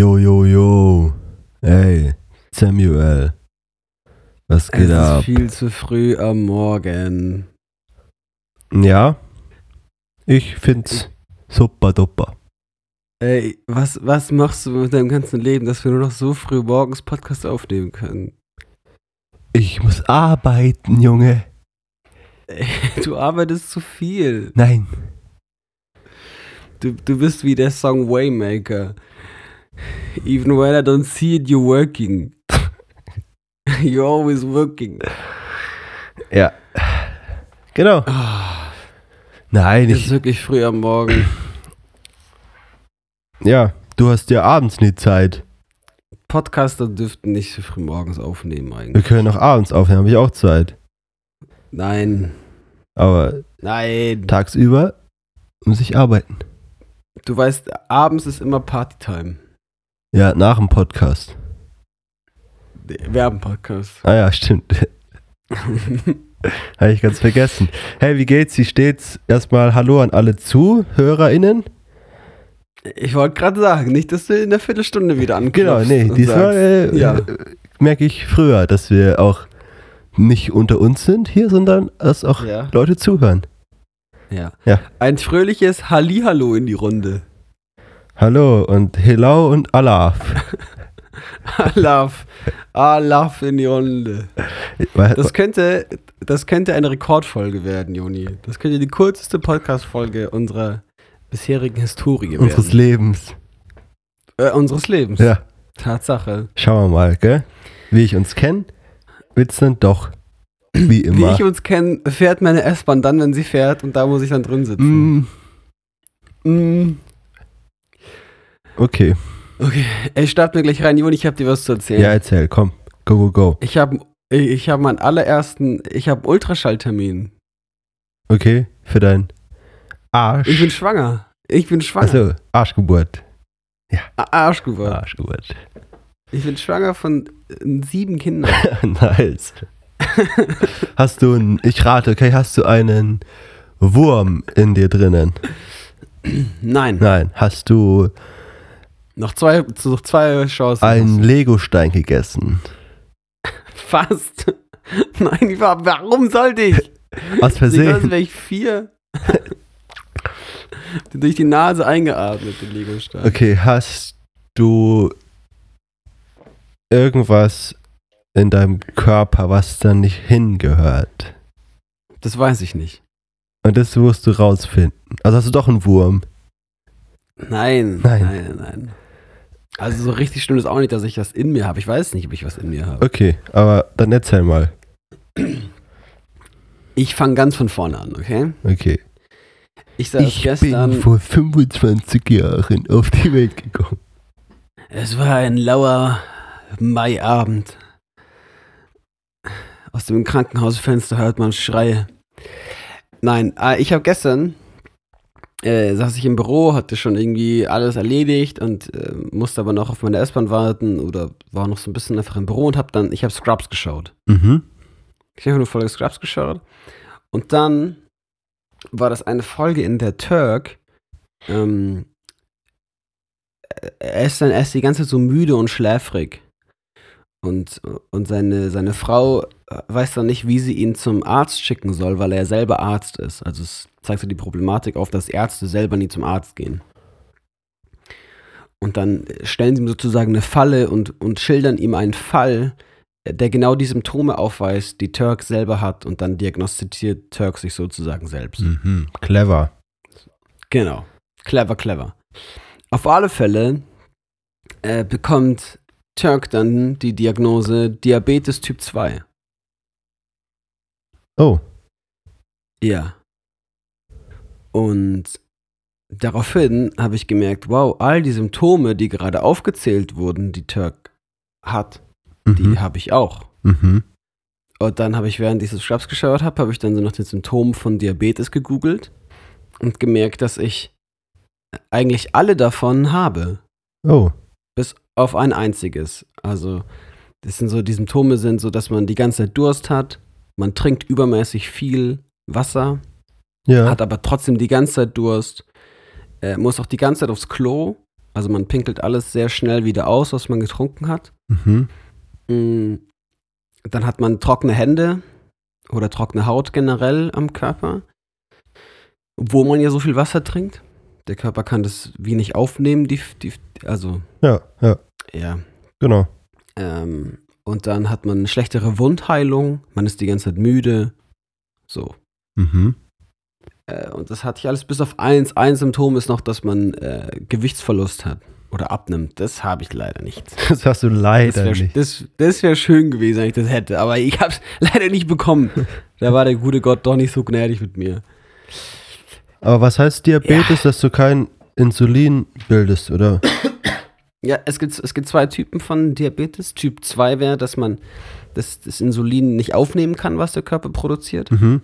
Jo, jo, jo. Hey, Samuel. Was geht es ab? ist viel zu früh am Morgen. Ja, ich find's super duper. Ey, was, was machst du mit deinem ganzen Leben, dass wir nur noch so früh morgens Podcast aufnehmen können? Ich muss arbeiten, Junge. Ey, du arbeitest zu viel. Nein. Du, du bist wie der Song Waymaker. Even when I don't see it, you're working. you're always working. Ja. Genau. Ah, Nein, es ist ich. wirklich früh am Morgen. Ja, du hast ja abends nie Zeit. Podcaster dürften nicht so früh morgens aufnehmen Wir eigentlich. können auch abends aufnehmen, habe ich auch Zeit. Nein, Aber nein. tagsüber muss ich arbeiten. Du weißt, abends ist immer Partytime. Ja, nach dem Podcast. Werben-Podcast. Ah ja, stimmt. Habe ich ganz vergessen. Hey, wie geht's? Wie steht's? Erstmal Hallo an alle ZuhörerInnen. ich wollte gerade sagen, nicht, dass du in der Viertelstunde wieder ankommst. Genau, nee, diesmal äh, ja. merke ich früher, dass wir auch nicht unter uns sind hier, sondern dass auch Ja. Leute zuhören. ja. Ja. Ein fröhliches Hallihallo in die Runde. Hallo und Hello und Alaf. Alaf. Alaf in die Runde. Das könnte, das könnte eine Rekordfolge werden, Joni. Das könnte die kürzeste Podcast-Folge unserer bisherigen Historie unseres werden. Lebens. Äh, unseres Lebens. Ja, Tatsache. schauen wir mal, gell? Wie ich uns kenne, wird's dann doch wie Wie immer. ich uns kenne, fährt meine S-Bahn dann, wenn sie fährt und da muss ich dann drin sitzen. Mm, Mm. Okay, Okay, ey, start mir gleich rein, Juni, ich habe dir was zu erzählen. ja, erzähl, komm. Go, go, go. Ich habe ich hab meinen allerersten, ich habe Ultraschalltermin. Okay, für dein Arsch. Ich bin schwanger. Ich bin schwanger. Also, Arschgeburt. A- Arschgeburt. Arschgeburt. Ich bin schwanger von äh, sieben Kindern. nice. Hast du einen, ich rate, okay, hast du einen Wurm in dir drinnen? Nein, Nein. Hast du noch zwei, noch zwei Chancen. einen Legostein Fast. Nein, ich war, warum sollte ich? Aus Versehen. Versehen. wäre ich vier. Durch die Nase eingeatmet, den Legostein. Okay, hast du irgendwas in deinem Körper, was da nicht hingehört? Das weiß ich nicht. Und das wirst du rausfinden. Also hast du doch einen Wurm. Nein, Nein. nein, nein. Also so richtig stimmt es auch nicht, dass ich was in mir habe. Ich weiß nicht, ob ich was in mir habe. Okay, aber dann erzähl mal. Ich fange ganz von vorne an, okay? Okay. Ich saß Ich gestern. bin vor 25 Jahren auf die Welt gekommen. Es war ein lauer Maiabend. Aus dem Krankenhausfenster hört man Schreie. Nein, äh, ich habe gestern, äh, saß ich im Büro, hatte schon irgendwie alles erledigt und äh, musste aber noch auf meine S-Bahn warten oder war noch so ein bisschen einfach im Büro und habe dann, ich habe Scrubs geschaut. Mhm. Ich habe eine Folge Scrubs geschaut und dann war das eine Folge, in der Turk ähm, er ist dann er ist die ganze Zeit so müde und schläfrig. Und, und seine, seine Frau weiß dann nicht, wie sie ihn zum Arzt schicken soll, weil er selber Arzt ist. Also es zeigt so die Problematik auf, dass Ärzte selber nie zum Arzt gehen. Und dann stellen sie ihm sozusagen eine Falle und, und schildern ihm einen Fall, der genau die Symptome aufweist, die Turk selber hat und dann diagnostiziert Turk sich sozusagen selbst. Mhm. Clever. Genau. Clever, clever. Auf alle Fälle äh, bekommt Turk dann die Diagnose Diabetes Typ 2. Oh. Ja. Und daraufhin habe ich gemerkt, wow, all die Symptome, die gerade aufgezählt wurden, die Turk hat, die Mhm. habe ich auch. Mhm. Und dann habe ich, während ich das Schlaps geschaut habe, habe ich dann so nach den Symptomen von Diabetes gegoogelt und gemerkt, dass ich eigentlich alle davon habe. Oh. Bis auf ein einziges. Also, das sind so, die Symptome sind so, dass man die ganze Zeit Durst hat, man trinkt übermäßig viel Wasser, Ja. hat aber trotzdem die ganze Zeit Durst, äh, muss auch die ganze Zeit aufs Klo Also man pinkelt alles sehr schnell wieder aus, was man getrunken hat. Mhm. Mm, Dann hat man trockene Hände oder trockene Haut generell am Körper, obwohl man ja so viel Wasser trinkt. Der Körper kann das wenig aufnehmen, die, die, also Ja, ja, ja. genau. Ähm, und dann hat man eine schlechtere Wundheilung, man ist die ganze Zeit müde. So. Mhm. Äh, und das hatte ich alles bis auf eins. Ein Symptom ist noch, dass man äh, Gewichtsverlust hat oder abnimmt. Das habe ich leider nicht. Das hast du Das leider wäre nicht. das, das wär schön gewesen, wenn ich das hätte. Aber ich habe es leider nicht bekommen. Da war der gute Gott doch nicht so gnädig mit mir. Aber was heißt Diabetes, dass du kein Insulin bildest, oder? Ja, es gibt, es gibt zwei Typen von Diabetes. Typ 2 wäre, dass man das, das Insulin nicht aufnehmen kann, was der Körper produziert. Mhm.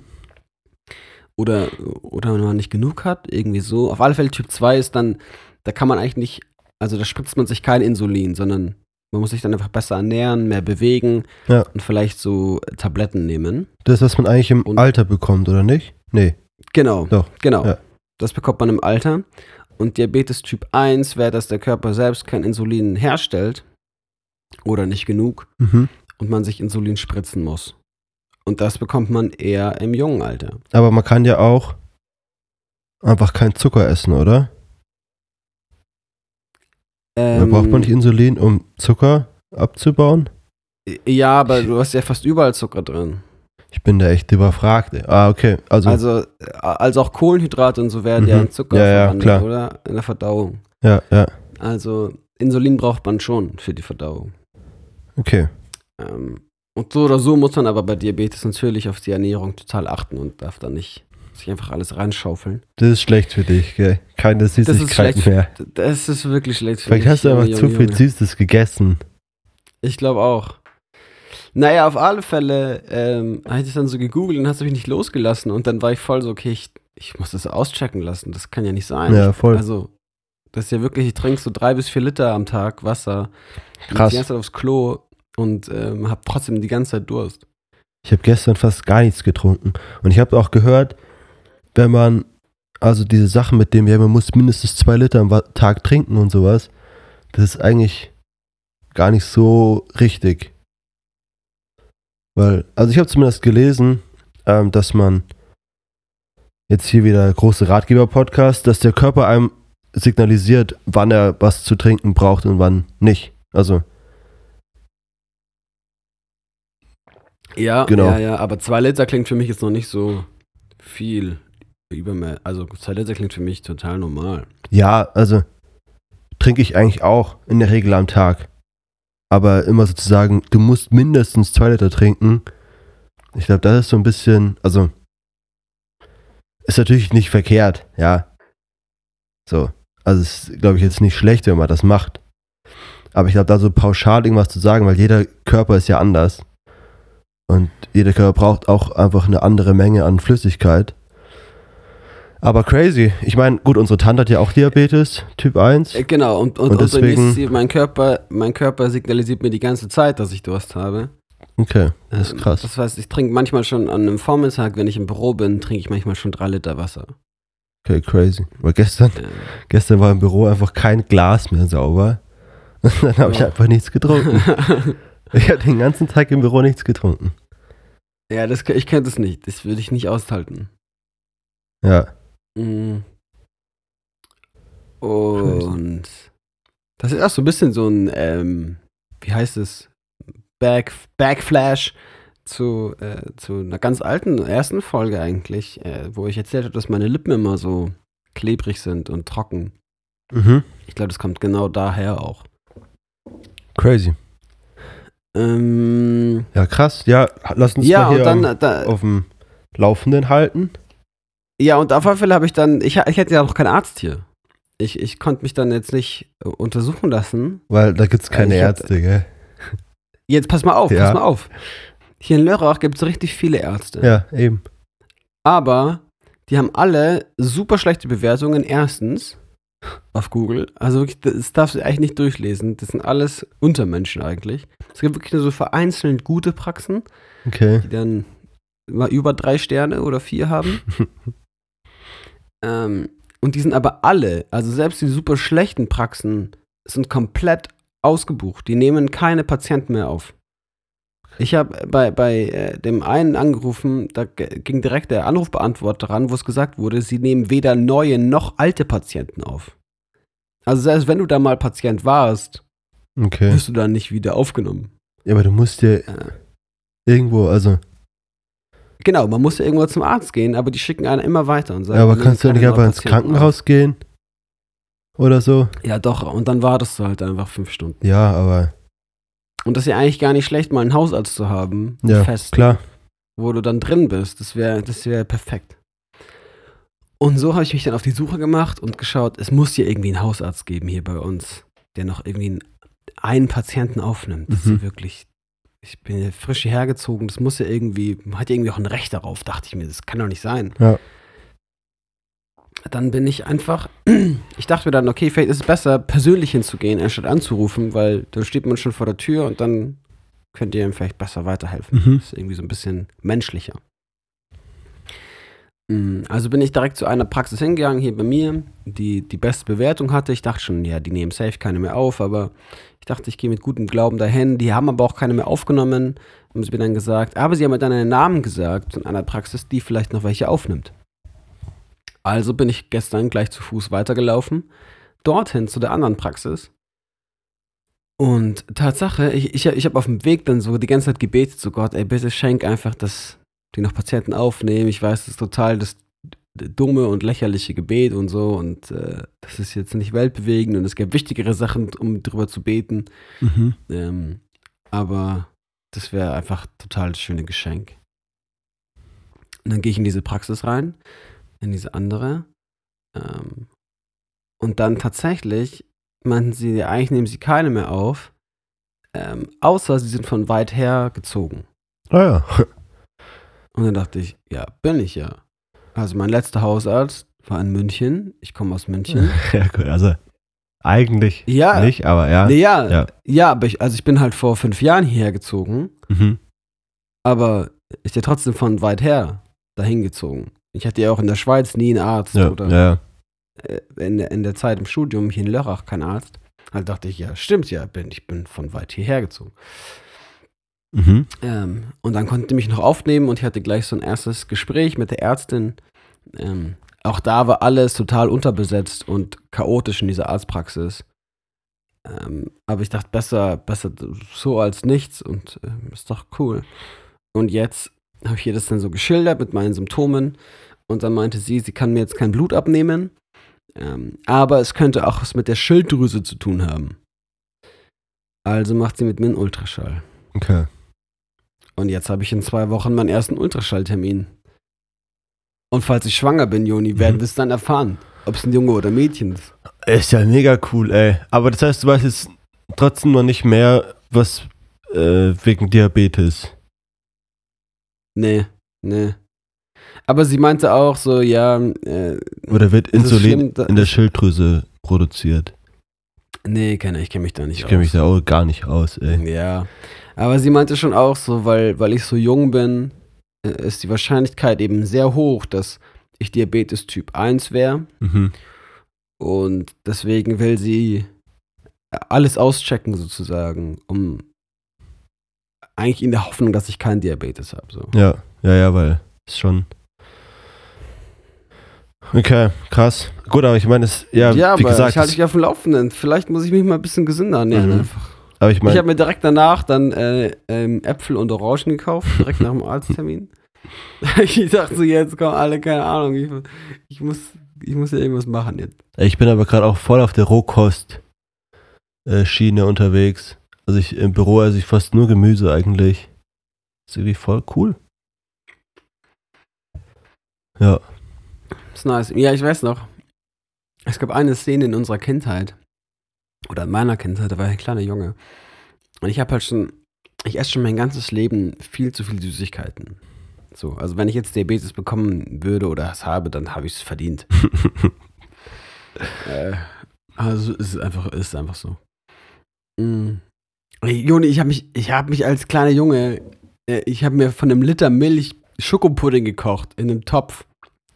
Oder, oder man nicht genug hat. Irgendwie so. Auf alle Fälle Typ 2 ist dann, da kann man eigentlich nicht, also da spritzt man sich kein Insulin, sondern man muss sich dann einfach besser ernähren, mehr bewegen Ja. und vielleicht so Tabletten nehmen. Das, was man eigentlich im Und- Alter bekommt, oder nicht? Nee. Genau. Doch, Genau. ja. Das bekommt man im Alter. Und Diabetes Typ 1 wäre, dass der Körper selbst kein Insulin herstellt oder nicht genug Mhm. und man sich Insulin spritzen muss. Und das bekommt man eher im jungen Alter. Aber man kann ja auch einfach kein Zucker essen, oder? Ähm, braucht man nicht Insulin, um Zucker abzubauen? Ja, aber du hast ja fast überall Zucker drin. Ich bin da echt überfragt. Ah, okay. Also, Also, äh, also auch Kohlenhydrate und so werden ja Mhm. in Zucker Ja, ja, klar. oder? In der Verdauung. ja, ja. Also Insulin braucht man schon für die Verdauung. Okay. Ähm, und so oder so muss man aber bei Diabetes natürlich auf die Ernährung total achten und darf da nicht sich einfach alles reinschaufeln. Das ist schlecht für dich, gell? Keine Süßigkeiten mehr. Das ist wirklich schlecht für Vielleicht mich. hast du Junge, einfach zu Junge, viel Junge. Süßes gegessen. Ich glaube auch. Naja, auf alle Fälle ähm, habe ich das dann so gegoogelt und hast mich nicht losgelassen und dann war ich voll so, okay, ich, ich muss das auschecken lassen. Das kann ja nicht sein. Ja, voll. Also, das ist ja wirklich, ich trinke so drei bis vier Liter am Tag Wasser. Krass. Die ganze Zeit aufs Klo und ähm, habe trotzdem die ganze Zeit Durst. Ich habe gestern fast gar nichts getrunken. Und ich habe auch gehört, wenn man, also diese Sachen mit dem, ja, man muss mindestens zwei Liter am Tag trinken und sowas, das ist eigentlich gar nicht so richtig. Weil, also ich habe zumindest gelesen, ähm, dass man, jetzt hier wieder große Ratgeber-Podcast, dass der Körper einem signalisiert, wann er was zu trinken braucht und wann nicht. Also, Ja, Genau. ja, ja, aber zwei Liter klingt für mich jetzt noch nicht so viel. Übermäßig. Also zwei Liter klingt für mich total normal. Ja, also trinke ich eigentlich auch in der Regel am Tag. Aber immer sozusagen, du musst mindestens zwei Liter trinken. Ich glaube, das ist so ein bisschen, also ist natürlich nicht verkehrt, ja. So, also es ist, glaube ich, jetzt nicht schlecht, wenn man das macht. Aber ich glaube, da so pauschal irgendwas zu sagen, weil jeder Körper ist ja anders. Und jeder Körper braucht auch einfach eine andere Menge an Flüssigkeit. Aber crazy. Ich meine, gut, unsere Tante hat ja auch Diabetes, Typ 1. Äh, genau, und, und, Und und deswegen- sie- mein Körper, mein Körper signalisiert mir die ganze Zeit, dass ich Durst habe. Okay, das Ähm, ist krass. Das heißt, ich trinke manchmal schon an einem Vormittag, wenn ich im Büro bin, trinke ich manchmal schon drei Liter Wasser. Okay, crazy. Weil gestern, Ähm, gestern war im Büro einfach kein Glas mehr sauber. Und dann habe ich Ja. einfach nichts getrunken. Ich habe den ganzen Tag im Büro nichts getrunken. ja, das, ich könnte es nicht. Das würde ich nicht aushalten. Ja. Mm. Und das ist auch so ein bisschen so ein, ähm, wie heißt es? Back, Backflash zu, äh, zu einer ganz alten ersten Folge eigentlich, äh, wo ich erzählt habe, dass meine Lippen immer so klebrig sind und trocken. Mhm. Ich glaube, das kommt genau daher auch. Crazy. Ähm, Ja, krass. Ja, lass uns ja, mal hier dann, am- da, auf dem Laufenden halten. ja, und auf alle Fälle habe ich dann, ich, ich hätte ja noch keinen Arzt hier. Ich, ich konnte mich dann jetzt nicht äh, untersuchen lassen. Weil da gibt es keine ich hab- Ärzte, gell? Jetzt pass mal auf, Ja. pass mal auf. Hier in Lörrach gibt es richtig viele Ärzte. Ja, eben. Aber die haben alle super schlechte Bewertungen. Erstens auf Google. Also wirklich, das darfst du eigentlich nicht durchlesen. Das sind alles Untermenschen eigentlich. Es gibt wirklich nur so vereinzelt gute Praxen, Okay. die dann mal über drei Sterne oder vier haben. ähm, Und die sind aber alle, also selbst die super schlechten Praxen, sind komplett ausgebucht. Die nehmen keine Patienten mehr auf. Ich habe bei, bei äh, dem einen angerufen, da ging direkt der Anrufbeantworter ran, wo es gesagt wurde, sie nehmen weder neue noch alte Patienten auf. Also selbst wenn du da mal Patient warst, Okay. wirst du dann nicht wieder aufgenommen. Ja, aber du musst ja Äh, irgendwo, also. genau, man muss ja irgendwo zum Arzt gehen, aber die schicken einen immer weiter und sagen, Ja, aber kannst du ja nicht einfach ins Krankenhaus gehen? Oder so? auf. Ja, doch, und dann wartest du halt einfach fünf Stunden. Ja, aber. Und das ist ja eigentlich gar nicht schlecht, mal einen Hausarzt zu haben, Ja, fest, klar. wo du dann drin bist. Das wäre das wär perfekt. Und so habe ich mich dann auf die Suche gemacht und geschaut, es muss hier irgendwie einen Hausarzt geben hier bei uns, der noch irgendwie einen, Patienten aufnimmt. Das ist Mhm. ja wirklich, ich bin ja frisch hierher gezogen, das muss ja irgendwie, man hat ja irgendwie auch ein Recht darauf, dachte ich mir, das kann doch nicht sein. Ja. Dann bin ich einfach, ich dachte mir dann, okay, vielleicht ist es besser, persönlich hinzugehen, anstatt anzurufen, weil dann steht man schon vor der Tür und dann könnt ihr ihm vielleicht besser weiterhelfen. Mhm. Das ist irgendwie so ein bisschen menschlicher. Mm, Also bin ich direkt zu einer Praxis hingegangen, hier bei mir, die die beste Bewertung hatte. Ich dachte schon, ja, die nehmen safe keine mehr auf, aber ich dachte, ich gehe mit gutem Glauben dahin. Die haben aber auch keine mehr aufgenommen, haben sie mir dann gesagt. Aber sie haben mir dann einen Namen gesagt von einer Praxis, die vielleicht noch welche aufnimmt. Also bin ich gestern gleich zu Fuß weitergelaufen, dorthin zu der anderen Praxis. Und Tatsache, ich, ich, ich habe auf dem Weg dann so die ganze Zeit gebetet zu Gott, ey, bitte schenk einfach, dass die noch Patienten aufnehmen. Ich weiß, das ist total das dumme und lächerliche Gebet und so und äh, das ist jetzt nicht weltbewegend und es gibt wichtigere Sachen, um drüber zu beten. Mhm. Ähm, aber das wäre einfach total das schöne Geschenk. Und dann gehe ich in diese Praxis rein, in diese andere. Ähm, und dann tatsächlich meinten sie, eigentlich nehmen sie keine mehr auf, ähm, außer sie sind von weit her gezogen. Ah ja. Und dann dachte ich, ja, bin ich ja. Also mein letzter Hausarzt war in München. Ich komme aus München. ja gut, also eigentlich Ja. nicht, aber ja. Nee, ja, Ja. ja. aber ich, also ich bin halt vor fünf Jahren hierher gezogen, Mhm. aber ich bin trotzdem von weit her dahin gezogen. Ich hatte ja auch in der Schweiz nie einen Arzt Ja, oder ja. äh, in, der- in der Zeit im Studium hier in Lörrach kein Arzt. Halt dachte ich, ja, stimmt ja, bin, ich bin von weit hierher gezogen. Mhm. Ähm, und dann konnte die mich noch aufnehmen und ich hatte gleich so ein erstes Gespräch mit der Ärztin. Ähm, auch da war alles total unterbesetzt und chaotisch in dieser Arztpraxis. Ähm, aber ich dachte, besser, besser so als nichts und ähm, ist doch cool. Und jetzt habe ich ihr das dann so geschildert mit meinen Symptomen und dann meinte sie, sie kann mir jetzt kein Blut abnehmen, ähm, aber es könnte auch was mit der Schilddrüse zu tun haben. Also macht sie mit mir einen Ultraschall. Okay. Und jetzt habe ich in zwei Wochen meinen ersten Ultraschalltermin. Und falls ich schwanger bin, Joni, werden Mhm. wir es dann erfahren, ob es ein Junge oder Mädchen ist. Ist ja mega cool, ey. Aber das heißt, du weißt jetzt trotzdem noch nicht mehr, was äh, wegen Diabetes. Nee, nee. Aber sie meinte auch so, ja, äh, Oder wird Insulin schlimm, in der Schilddrüse produziert? nee, kenne ich, kenne mich da nicht Ich kenne mich aus. da auch gar nicht aus, ey. Ja, aber sie meinte schon auch so, weil, weil ich so jung bin, äh, ist die Wahrscheinlichkeit eben sehr hoch, dass ich Diabetes Typ 1 wäre. Mhm. Und deswegen will sie alles auschecken sozusagen, um eigentlich in der Hoffnung, dass ich keinen Diabetes habe. So. Ja, ja, ja, weil ist schon. Okay, krass. Gut, aber ich meine, es, ja, Ja, wie aber gesagt, ich halte dich auf dem Laufenden. Vielleicht muss ich mich mal ein bisschen gesünder ernähren Mhm. einfach. aber ich Ich meine, habe mir direkt danach dann äh, ähm, Äpfel und Orangen gekauft, direkt nach dem Arzttermin. ich dachte so, jetzt kommen alle, keine Ahnung, ich, ich, muss, ich muss ja irgendwas machen jetzt. ich bin aber gerade auch voll auf der Rohkost äh, Schiene unterwegs. Also ich im Büro esse ich fast nur Gemüse eigentlich. Ist irgendwie voll cool. Ja. ist nice. Ja, ich weiß noch. Es gab eine Szene in unserer Kindheit. Oder in meiner Kindheit, da war ich ein kleiner Junge. Und ich habe halt schon, ich esse schon mein ganzes Leben viel zu viel Süßigkeiten. So, also wenn ich jetzt Diabetes bekommen würde oder es habe, dann habe ich es verdient. äh, also es ist einfach, es ist einfach so. Mm. Joni, ich habe mich, ich habe mich als kleiner Junge, äh, ich habe mir von einem Liter Milch Schokopudding gekocht in einem Topf.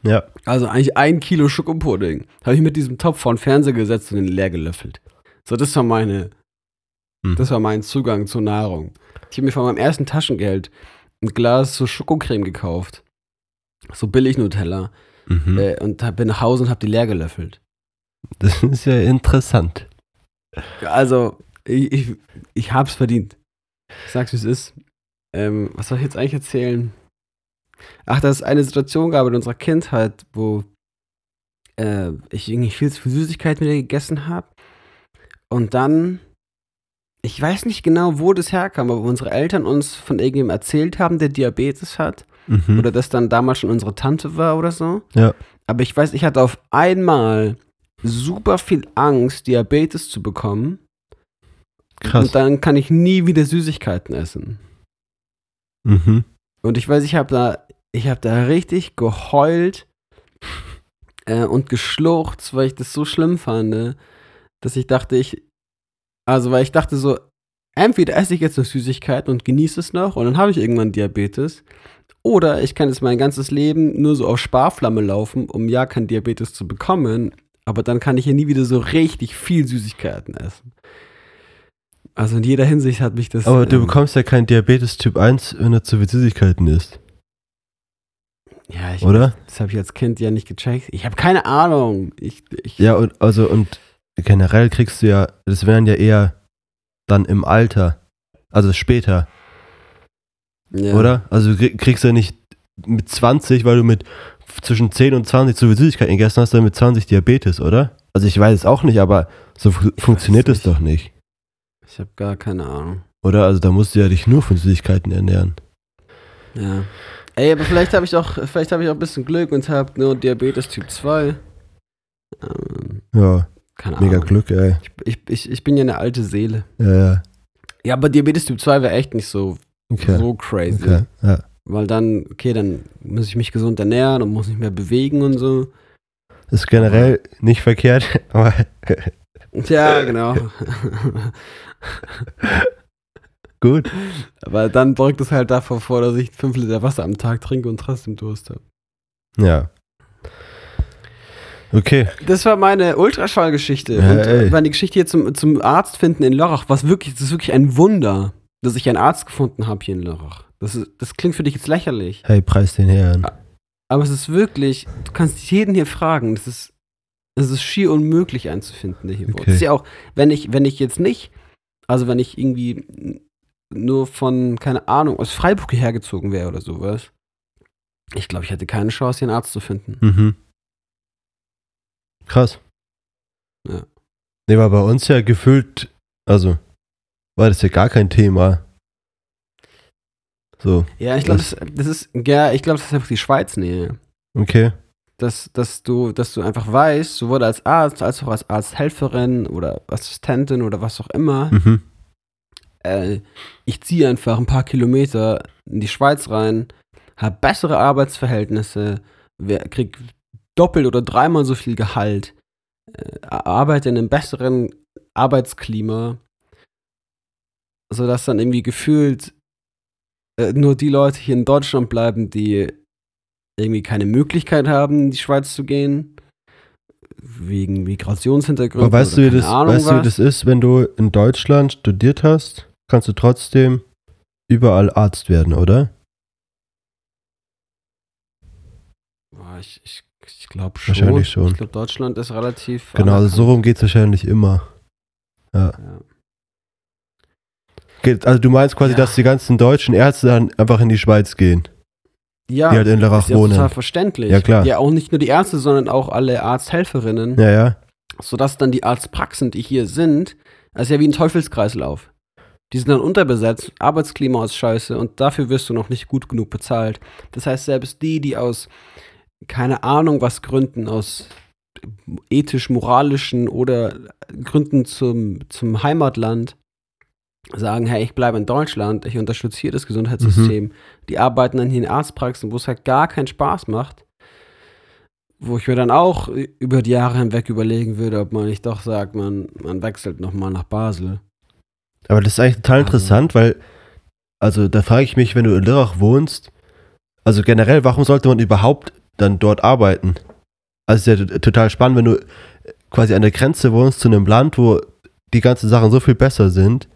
Ja. Also eigentlich ein Kilo Schokopudding. Habe ich mit diesem Topf vor den Fernseher gesetzt und den leer gelöffelt. So, das war meine, Hm. das war mein Zugang zur Nahrung. Ich habe mir von meinem ersten Taschengeld ein Glas so Schokocreme gekauft. So billig Nutella. Mhm. Äh, und hab, bin nach Hause und habe die leer gelöffelt. Das ist ja interessant. Also, ich, ich, ich hab's verdient. Ich sag's, wie es ist. Ähm, was soll ich jetzt eigentlich erzählen? Ach, dass es eine Situation gab in unserer Kindheit, wo äh, ich irgendwie viel zu viel Süßigkeit wieder gegessen habe. Und dann, ich weiß nicht genau, wo das herkam, aber unsere Eltern uns von irgendjemandem erzählt haben, der Diabetes hat. Mhm. Oder das dann damals schon unsere Tante war oder so. Ja. Aber ich weiß, ich hatte auf einmal super viel Angst, Diabetes zu bekommen. Krass. Und dann kann ich nie wieder Süßigkeiten essen. Mhm. Und ich weiß, ich habe da, ich habe da richtig geheult äh, und geschluchzt, weil ich das so schlimm fand, dass ich dachte, ich, also weil ich dachte so, entweder esse ich jetzt noch Süßigkeiten und genieße es noch und dann habe ich irgendwann Diabetes. Oder ich kann jetzt mein ganzes Leben nur so auf Sparflamme laufen, um ja kein Diabetes zu bekommen. Aber dann kann ich ja nie wieder so richtig viel Süßigkeiten essen. Also in jeder Hinsicht hat mich das. Aber du ähm, bekommst ja kein Diabetes Typ 1, wenn du zu viel Süßigkeiten isst, Ja, ich, oder? das habe ich als Kind ja nicht gecheckt. Ich habe keine Ahnung. Ich, ich, Ja, und also und generell kriegst du ja, das wären ja eher dann im Alter, also später, ja. oder? Also du krieg- kriegst ja nicht mit 20, weil du mit zwischen 10 und 20 zu viel Süßigkeiten gegessen hast, dann mit 20 Diabetes, oder? Also ich weiß es auch nicht, aber so fu Ich funktioniert es doch nicht, Ich habe gar keine Ahnung. oder? Also da musst du ja dich nur von Süßigkeiten ernähren. Ja. Ey, aber vielleicht habe ich auch, vielleicht habe ich auch ein bisschen Glück und habe nur Diabetes Typ 2. Ähm, Ja, keine Ahnung. mega Glück, ey. Ich, ich, ich, bin ja eine alte Seele. Ja, ja. Ja, aber Diabetes Typ 2 wäre echt nicht so, Okay. so crazy. okay. Ja. Weil dann, okay, dann muss ich mich gesund ernähren und muss nicht mehr bewegen und so. Ist generell nicht verkehrt, aber Ja, genau. gut. aber dann beugt es halt davor vor, dass ich 5 Liter Wasser am Tag trinke und trotzdem Durst habe. Ja. Okay. Das war meine Ultraschallgeschichte. Ja, und ey. äh, meine Geschichte hier zum, zum Arzt finden in Lörrach, was wirklich, das ist wirklich ein Wunder, dass ich einen Arzt gefunden habe hier in Lörrach. Das, ist, das klingt für dich jetzt lächerlich. Hey, preis den Herrn. Aber es ist wirklich, du kannst jeden hier fragen. Das ist, es ist schier unmöglich einzufinden, der hier wohnt. Okay. Das ist ja auch, wenn ich, wenn ich jetzt nicht, also wenn ich irgendwie nur von, keine Ahnung, aus Freiburg hierher gezogen wäre oder sowas, ich glaube, ich hätte keine Chance, hier einen Arzt zu finden. Mhm. Krass. Ja. Nee, war bei uns ja gefühlt, also war das ja gar kein Thema. So, Ja, ich glaube, Das- das, das ist, ja, ich glaube, das ist einfach die Schweiz-Nähe. okay. Dass, dass, du, dass du einfach weißt, sowohl als Arzt als auch als Arzthelferin oder Assistentin oder was auch immer, Mhm. Äh, ich ziehe einfach ein paar Kilometer in die Schweiz rein, habe bessere Arbeitsverhältnisse, krieg doppelt oder dreimal so viel Gehalt, äh, arbeite in einem besseren Arbeitsklima, sodass dann irgendwie gefühlt äh, nur die Leute hier in Deutschland bleiben, die irgendwie keine Möglichkeit haben, in die Schweiz zu gehen, wegen Migrationshintergrund. Aber weißt du, wie keine das, Ahnung weißt du, wie das ist, wenn du in Deutschland studiert hast, kannst du trotzdem überall Arzt werden, oder? Boah, ich ich, ich glaube schon. Wahrscheinlich schon. Ich glaube, Deutschland ist relativ. Genau, also so anerkannt. rum geht es wahrscheinlich immer. Ja. Geht, also du meinst quasi, Ja. dass die ganzen deutschen Ärzte dann einfach in die Schweiz gehen, Ja, die halt in Lörrach ist ja wohnen. total verständlich. Ja, klar. Ja, auch nicht nur die Ärzte, sondern auch alle Arzthelferinnen, Ja, ja. sodass dann die Arztpraxen, die hier sind, das ist ja wie ein Teufelskreislauf. Die sind dann unterbesetzt, Arbeitsklima ist scheiße und dafür wirst du noch nicht gut genug bezahlt. Das heißt, selbst die, die aus keine Ahnung was Gründen, aus ethisch-moralischen oder Gründen zum, zum Heimatland sagen, hey, ich bleibe in Deutschland, ich unterstütze hier das Gesundheitssystem. Die arbeiten dann hier in Arztpraxen, wo es halt gar keinen Spaß macht. Wo ich mir dann auch über die Jahre hinweg überlegen würde, ob man nicht doch sagt, man, man wechselt nochmal nach Basel. Aber das ist eigentlich total Also- interessant, weil, also da frage ich mich, wenn du in Lörrach wohnst, also generell, warum sollte man überhaupt dann dort arbeiten. Also ist ja total spannend, wenn du quasi an der Grenze wohnst zu einem Land, wo die ganzen Sachen so viel besser sind,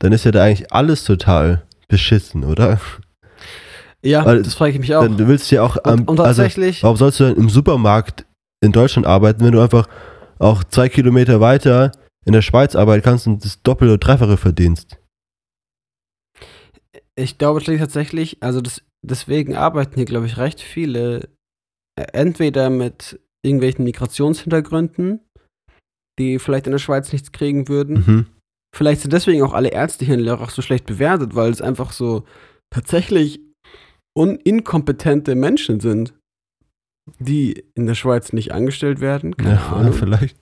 dann ist ja da eigentlich alles total beschissen, oder? Ja, Weil, das frage ich mich auch. Dann, du willst ja auch, und, und also, tatsächlich, warum sollst du dann im Supermarkt in Deutschland arbeiten, wenn du einfach auch zwei Kilometer weiter in der Schweiz arbeiten kannst und das Doppel- oder Dreifache verdienst? Ich glaube tatsächlich, also das, deswegen arbeiten hier, glaube ich, recht viele äh, entweder mit irgendwelchen Migrationshintergründen, die vielleicht in der Schweiz nichts kriegen würden. Mhm. Vielleicht sind deswegen auch alle Ärzte hier in Lörrach so schlecht bewertet, weil es einfach so tatsächlich inkompetente Menschen sind, die in der Schweiz nicht angestellt werden. Keine ja, Ahnung. vielleicht.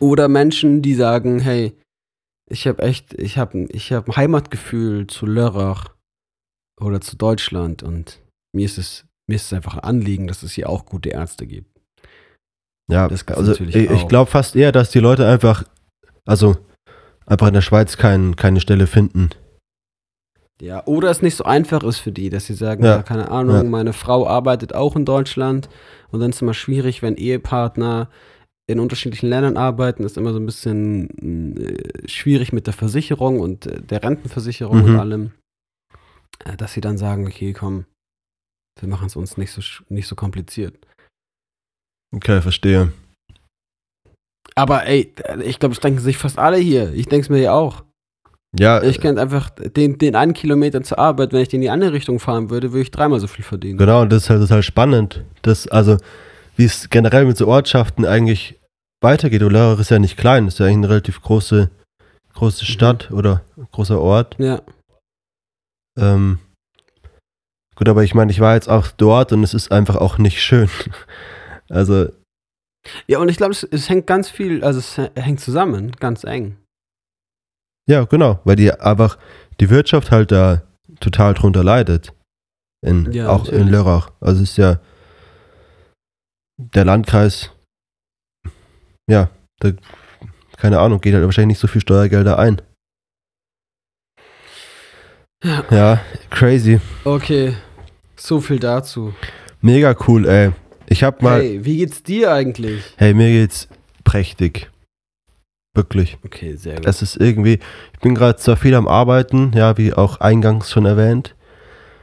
Oder Menschen, die sagen, hey, ich habe echt, ich habe ich hab ein Heimatgefühl zu Lörrach oder zu Deutschland und mir ist es, mir ist es einfach ein Anliegen, dass es hier auch gute Ärzte gibt. Ja, also ich, ich glaube fast eher, dass die Leute einfach, also einfach in der Schweiz kein, keine Stelle finden. Ja, oder es nicht so einfach ist für die, dass sie sagen, ja, ja keine Ahnung, ja. meine Frau arbeitet auch in Deutschland und dann ist es immer schwierig, wenn Ehepartner in unterschiedlichen Ländern arbeiten, ist immer so ein bisschen äh, schwierig mit der Versicherung und äh, der Rentenversicherung mhm. und allem, äh, dass sie dann sagen, okay, komm, wir machen es uns nicht so, nicht so kompliziert. Okay, verstehe. Aber ey, ich glaube, das denken sich fast alle hier. Ich denke es mir ja auch. Ja. Ich könnte einfach den, den einen Kilometer zur Arbeit, wenn ich den in die andere Richtung fahren würde, würde ich dreimal so viel verdienen. Genau, und das ist halt total spannend. Das, also, wie es generell mit so Ortschaften eigentlich weitergeht. Olera ist ja nicht klein, ist ja eigentlich eine relativ große, große mhm. Stadt mhm. oder großer Ort. Ja. Ähm, gut, aber ich meine, ich war jetzt auch dort und es ist einfach auch nicht schön. also. Ja, und ich glaube, es, es, hängt ganz viel, also es hängt zusammen, ganz eng. Ja, genau, weil die einfach die Wirtschaft halt da total drunter leidet. In, ja, auch natürlich. in Lörrach. Also es ist ja der Landkreis ja, da, keine Ahnung, geht halt wahrscheinlich nicht so viel Steuergelder ein. Ja. ja, crazy. Okay, so viel dazu. Mega cool, ey. Ich hab mal. Hey, wie geht's dir eigentlich? Hey, mir geht's prächtig. Wirklich. Okay, sehr gut. Es ist irgendwie, ich bin gerade zwar viel am Arbeiten, ja, wie auch eingangs schon erwähnt.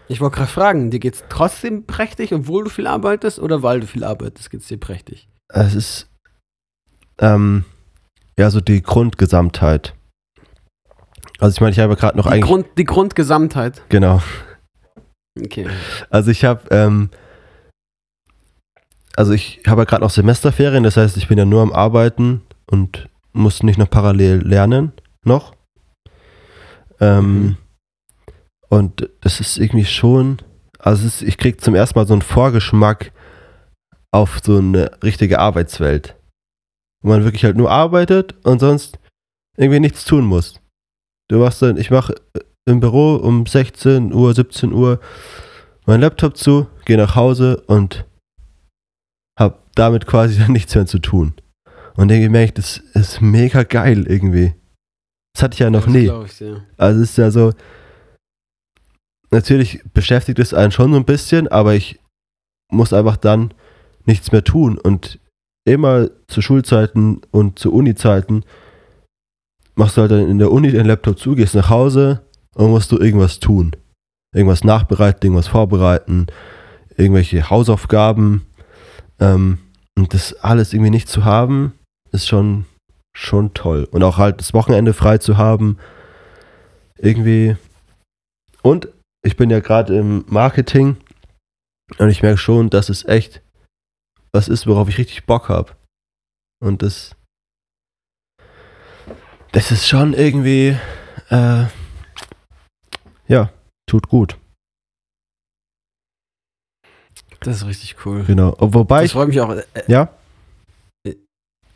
Ich wollte gerade fragen, dir geht's trotzdem prächtig, obwohl du viel arbeitest oder weil du viel arbeitest, geht's dir prächtig? Es ist ähm, ja, so die Grundgesamtheit. Also ich meine, ich habe gerade noch die eigentlich... Grund, die Grundgesamtheit? Genau. Okay. Also ich habe... Ähm, also ich habe ja gerade noch Semesterferien, das heißt, ich bin ja nur am Arbeiten und muss nicht noch parallel lernen, noch. Ähm, mhm. Und das ist irgendwie schon, also ist, ich kriege zum ersten Mal so einen Vorgeschmack auf so eine richtige Arbeitswelt wo man wirklich halt nur arbeitet und sonst irgendwie nichts tun muss. Du machst dann, ich mache im Büro um 16 Uhr, 17 Uhr meinen Laptop zu, gehe nach Hause und habe damit quasi dann nichts mehr zu tun. Und irgendwie merke ich, das ist mega geil irgendwie. Das hatte ich ja noch das nie. Ich, ja. Also es ist ja so, natürlich beschäftigt es einen schon so ein bisschen, aber ich muss einfach dann nichts mehr tun und immer zu Schulzeiten und zu Uni-Zeiten machst du halt dann in der Uni den Laptop zu, gehst nach Hause und musst du irgendwas tun. Irgendwas nachbereiten, irgendwas vorbereiten, irgendwelche Hausaufgaben. Ähm, und das alles irgendwie nicht zu haben, ist schon, schon toll. Und auch halt das Wochenende frei zu haben, irgendwie. Und ich bin ja gerade im Marketing und ich merke schon, dass es echt was ist, worauf ich richtig Bock habe. Und das, das ist schon irgendwie, äh, ja, tut gut. Das ist richtig cool. Genau. Wobei ich freue mich auch. Äh, ja? Äh,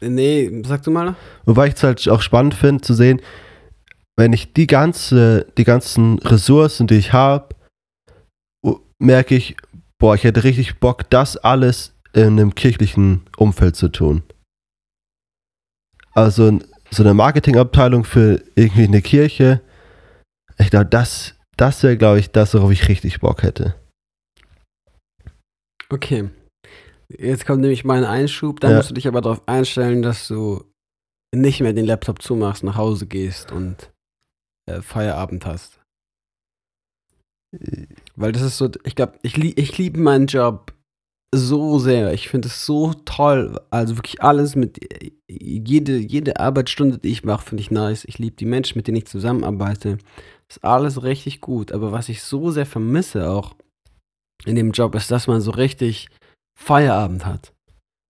nee, sag du mal. Wobei ich es halt auch spannend finde zu sehen, wenn ich die ganze, die ganzen Ressourcen, die ich habe, merke ich, boah, ich hätte richtig Bock, das alles in einem kirchlichen Umfeld zu tun. Also so eine Marketingabteilung für irgendwie eine Kirche. Ich glaube, das, das wäre, glaube ich, das, worauf ich richtig Bock hätte. Okay. Jetzt kommt nämlich mein Einschub, dann Ja. musst du dich aber darauf einstellen, dass du nicht mehr den Laptop zumachst, nach Hause gehst und äh, Feierabend hast. Weil das ist so, ich glaube, ich, ich liebe meinen Job so sehr. Ich finde es so toll. Also wirklich alles mit, jede, jede Arbeitsstunde, die ich mache, finde ich nice. Ich liebe die Menschen, mit denen ich zusammenarbeite. Ist alles richtig gut. Aber was ich so sehr vermisse auch in dem Job, ist, dass man so richtig Feierabend hat.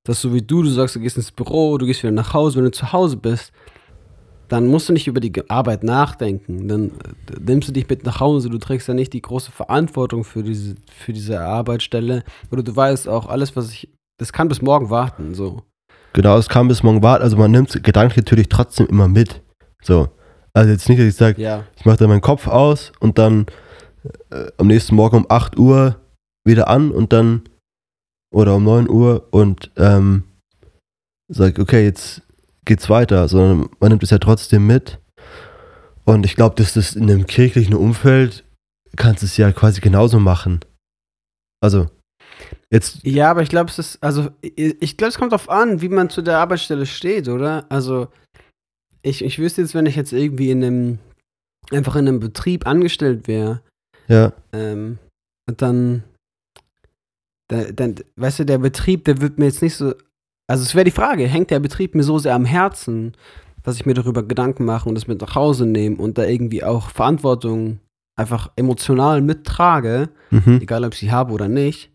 Dass so wie du, du sagst, du gehst ins Büro, du gehst wieder nach Hause, wenn du zu Hause bist, dann musst du nicht über die Arbeit nachdenken. Dann äh, nimmst du dich mit nach Hause, du trägst ja nicht die große Verantwortung für diese, für diese Arbeitsstelle. Oder du weißt auch, alles, was ich, das kann bis morgen warten, so. Genau, es kam bis morgen warten. Also man nimmt gedanklich natürlich trotzdem immer mit. So. Also jetzt nicht, dass ich sage, Ja. ich mache dann meinen Kopf aus und dann äh, am nächsten Morgen um 8 Uhr wieder an und dann oder um 9 Uhr und ähm, sag, okay, jetzt geht's weiter, sondern man nimmt es ja trotzdem mit. Und ich glaube, dass das in einem kirchlichen Umfeld kannst du es ja quasi genauso machen. Also, jetzt, Ja, aber ich glaube, es ist, also, ich, glaube, es kommt darauf an, wie man zu der Arbeitsstelle steht, oder? Also, ich, ich wüsste jetzt, wenn ich jetzt irgendwie in einem, einfach in einem Betrieb angestellt wäre, ja, ähm, und dann, da- dann, weißt du, der Betrieb, der wird mir jetzt nicht so, also es wäre die Frage, hängt der Betrieb mir so sehr am Herzen, dass ich mir darüber Gedanken mache und das mit nach Hause nehme und da irgendwie auch Verantwortung einfach emotional mittrage, mhm. egal ob ich sie habe oder nicht,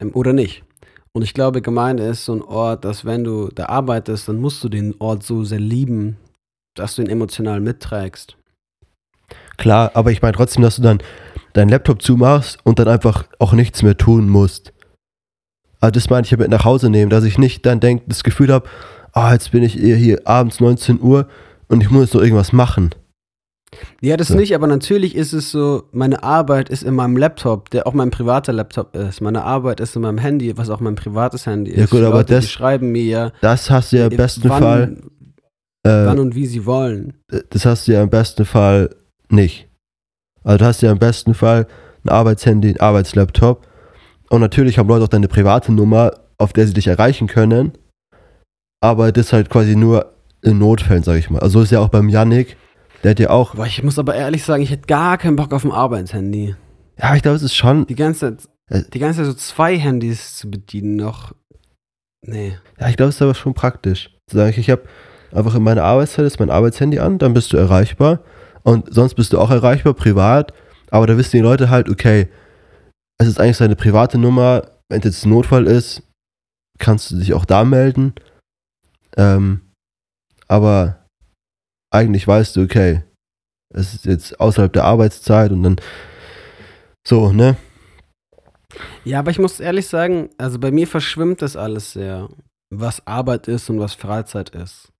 ähm, oder nicht. Und ich glaube, Gemeinde ist so ein Ort, dass wenn du da arbeitest, dann musst du den Ort so sehr lieben, dass du ihn emotional mitträgst. Klar, aber ich meine trotzdem, dass du dann deinen Laptop zumachst und dann einfach auch nichts mehr tun musst. Also das meine ich ja mit nach Hause nehmen, dass ich nicht dann denk, das Gefühl habe, ah, jetzt bin ich hier abends 19 Uhr und ich muss jetzt noch irgendwas machen. Ja, das So. nicht, aber natürlich ist es so, meine Arbeit ist in meinem Laptop, der auch mein privater Laptop ist. Meine Arbeit ist in meinem Handy, was auch mein privates Handy Ja, ist. gut, Die aber Leute, das- die schreiben mir ja, Das hast du ja im äh, besten wann, Fall, wann äh, und wie sie wollen. das hast du ja im besten Fall nicht. Also du hast ja im besten Fall ein Arbeitshandy, ein Arbeitslaptop und natürlich haben Leute auch deine private Nummer, auf der sie dich erreichen können, aber das halt quasi nur in Notfällen, sag ich mal. Also so ist ja auch beim Yannick, der hat ja auch Boah, ich muss aber ehrlich sagen, ich hätte gar keinen Bock auf ein Arbeitshandy. Ja, ich glaube, es ist schon. Die ganze Zeit, Äh. die ganze Zeit so zwei Handys zu bedienen noch. Nee. Ja, ich glaube, es ist aber schon praktisch. Zu sagen, ich habe einfach in meiner Arbeitszeit ist mein Arbeitshandy an, dann bist du erreichbar. Und sonst bist du auch erreichbar, privat. Aber da wissen die Leute halt, okay, es ist eigentlich seine private Nummer. Wenn es jetzt ein Notfall ist, kannst du dich auch da melden. Ähm, aber eigentlich weißt du, okay, es ist jetzt außerhalb der Arbeitszeit und dann so, ne? Ja, aber ich muss ehrlich sagen, also bei mir verschwimmt das alles sehr, was Arbeit ist und was Freizeit ist.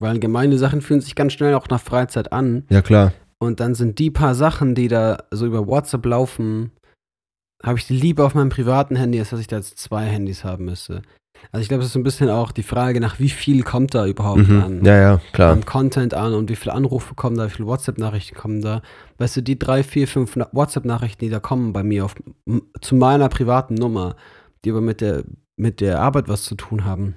Weil gemeine Sachen fühlen sich ganz schnell auch nach Freizeit an. Ja, klar. Und dann sind die paar Sachen, die da so über WhatsApp laufen, habe ich die lieber auf meinem privaten Handy, als dass ich da jetzt zwei Handys haben müsste. Also ich glaube, das ist so ein bisschen auch die Frage, nach wie viel kommt da überhaupt an. Mhm. Ja, ja, klar. an Content an und wie viele Anrufe kommen da, wie viele WhatsApp-Nachrichten kommen da. Weißt du, die drei, vier, fünf Na- WhatsApp-Nachrichten, die da kommen bei mir auf, zu meiner privaten Nummer, die aber mit der, mit der Arbeit was zu tun haben,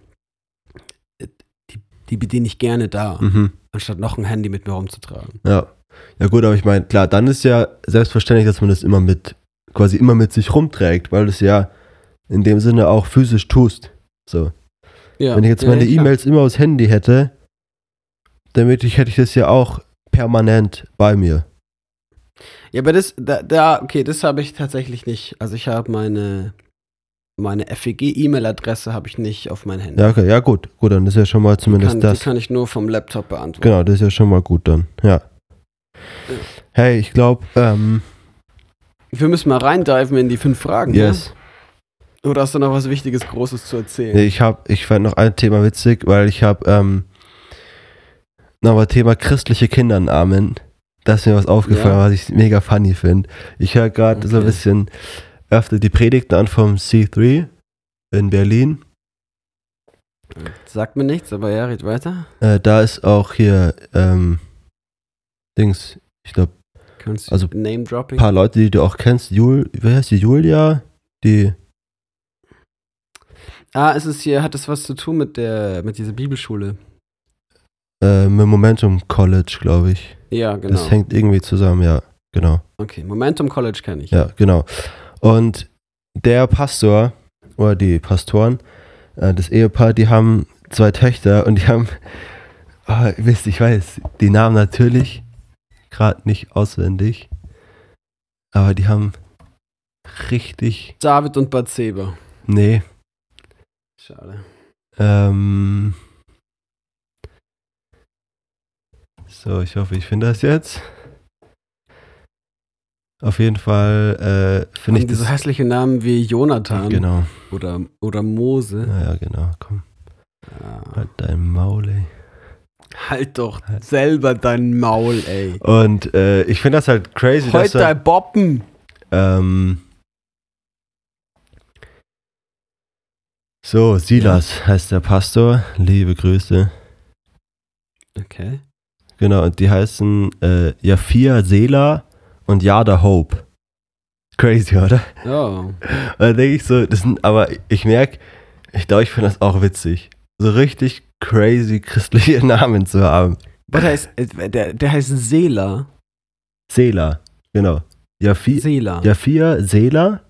äh, die, die bediene ich gerne da, Mhm. anstatt noch ein Handy mit mir rumzutragen. Ja. Ja gut, aber ich meine, klar, dann ist ja selbstverständlich, dass man das immer mit, quasi immer mit sich rumträgt, weil du es ja in dem Sinne auch physisch tust. So. Ja, Wenn ich jetzt ja, meine klar. E-Mails immer aufs Handy hätte, damit ich, hätte ich das ja auch permanent bei mir. Ja, aber das, da, da okay, das habe ich tatsächlich nicht. Also ich habe meine, meine FEG-E-Mail-Adresse habe ich nicht auf mein Handy. Ja, okay, ja gut. Gut, dann ist ja schon mal zumindest kann, das. Die kann ich nur vom Laptop beantworten. Genau, das ist ja schon mal gut dann. Ja. Hey, ich glaube, ähm, Wir müssen mal reindiven in die fünf Fragen. ne? yes. Oder hast du noch was Wichtiges, Großes zu erzählen? Nee, ich habe, ich fand noch ein Thema witzig, weil ich habe ähm, nochmal Thema christliche Kindernamen. Da ist mir was aufgefallen, Ja. was ich mega funny finde. Ich höre gerade so ein Okay. bisschen öfter die Predigten an vom C3 in Berlin. Sagt mir nichts, aber ja, red weiter. Äh, da ist auch hier ähm, Dings, ich glaube, Kannst Also, Name-Dropping? ein paar Leute, die du auch kennst. Jul, wer heißt die? Julia? Die, Ah, ist es hier, hat das was zu tun mit der, mit dieser Bibelschule? Äh, mit Momentum College, glaube ich. Ja, genau. Das hängt irgendwie zusammen, ja, genau. Okay, Momentum College kenne ich. Ja, genau. Und der Pastor oder die Pastoren, äh, das Ehepaar, die haben zwei Töchter und die haben, oh, wisst, ich weiß, die Namen natürlich gerade nicht auswendig, aber die haben richtig, David und Bathseba. nee, Schade. ähm, so, ich hoffe, ich finde das jetzt. Auf jeden Fall äh, finde ich das. hässliche Namen wie Jonathan Genau. oder, oder Mose. Naja, genau. Komm, Ja. halt dein Maul, ey. Halt doch selber dein Maul, ey. Und äh, ich finde das halt crazy, dass Heute er, dein Boppen. ähm, so, Silas heißt der Pastor. Liebe Grüße. Okay. Genau, und die heißen äh, Jafia Sela und Yada Hope. Crazy, oder? Oh. Und dann denke ich so, das sind, aber ich merke, ich glaube, ich finde das auch witzig. So richtig crazy christliche Namen zu haben. Der, ist, äh, der, der heißt Sela. Sela, genau. Jafi, Sela. Jafia Sela.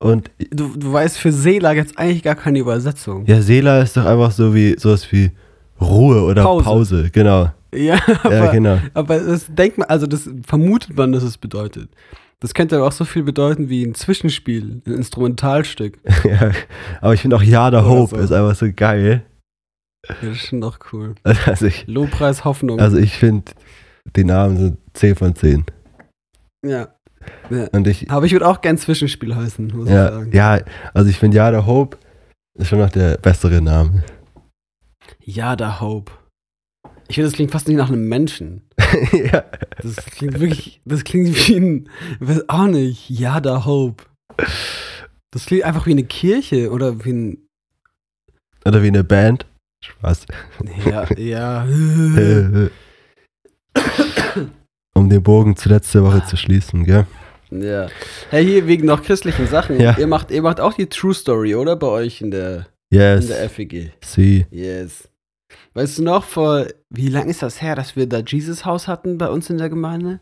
Und Du, du weißt, für Sela gibt es eigentlich gar keine Übersetzung. ja, Sela ist doch einfach so wie sowas wie Ruhe oder Pause. Pause, genau. Ja, aber, ja, genau. aber das denkt man, also das vermutet man, dass es bedeutet. Das könnte aber auch so viel bedeuten wie ein Zwischenspiel, ein Instrumentalstück. ja, aber ich finde auch Yada Oder Hope so. ist einfach so geil. Ja, das ist schon doch cool. Also ich, Lobpreis, Hoffnung. also ich finde, die Namen sind 10 von 10. ja. ja. Und ich, Aber ich würde auch gern Zwischenspiel heißen, muss ich ja, sagen. ja, also ich finde Yada Hope ist schon noch der bessere Name. Ja, da Hope. Ich finde, das klingt fast nicht nach einem Menschen. ja. Das klingt wirklich, das klingt wie ein, weiß auch nicht, ja, da Hope. Das klingt einfach wie eine Kirche oder wie ein, Oder wie eine Band. Spaß. ja, ja. um den Bogen zu letzter Woche zu schließen, gell? ja. Hey, hier wegen noch christlichen Sachen. Ja. Ihr, macht, ihr macht auch die True Story, oder? Bei euch in der, in Yes. der FEG. Sie. Yes. Weißt du noch, vor, wie lange ist das her, dass wir da Jesus Haus hatten bei uns in der Gemeinde?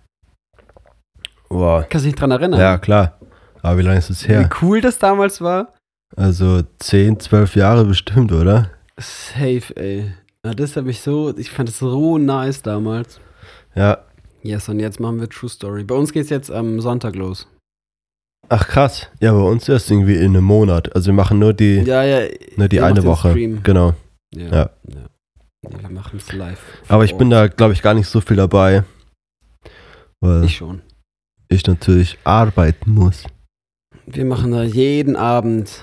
Wow. Kannst du dich dran erinnern? Ja, klar. Aber wie lange ist es Wie her? cool das damals war? Also 10, 12 Jahre bestimmt, oder? Safe, ey. Ja, das habe ich so, ich fand es so nice damals. Ja. Yes, und jetzt machen wir True Story. Bei uns geht's jetzt am Sonntag los. Ach krass. Ja, bei uns erst irgendwie in einem Monat. Also wir machen nur die, Ja, ja. nur die eine Woche. Genau. Ja. Ja. Nee, wir machen es live. Aber ich bin da, glaube ich, gar nicht so viel dabei. Weil Ich ich, schon. natürlich arbeiten muss. Wir machen da jeden Abend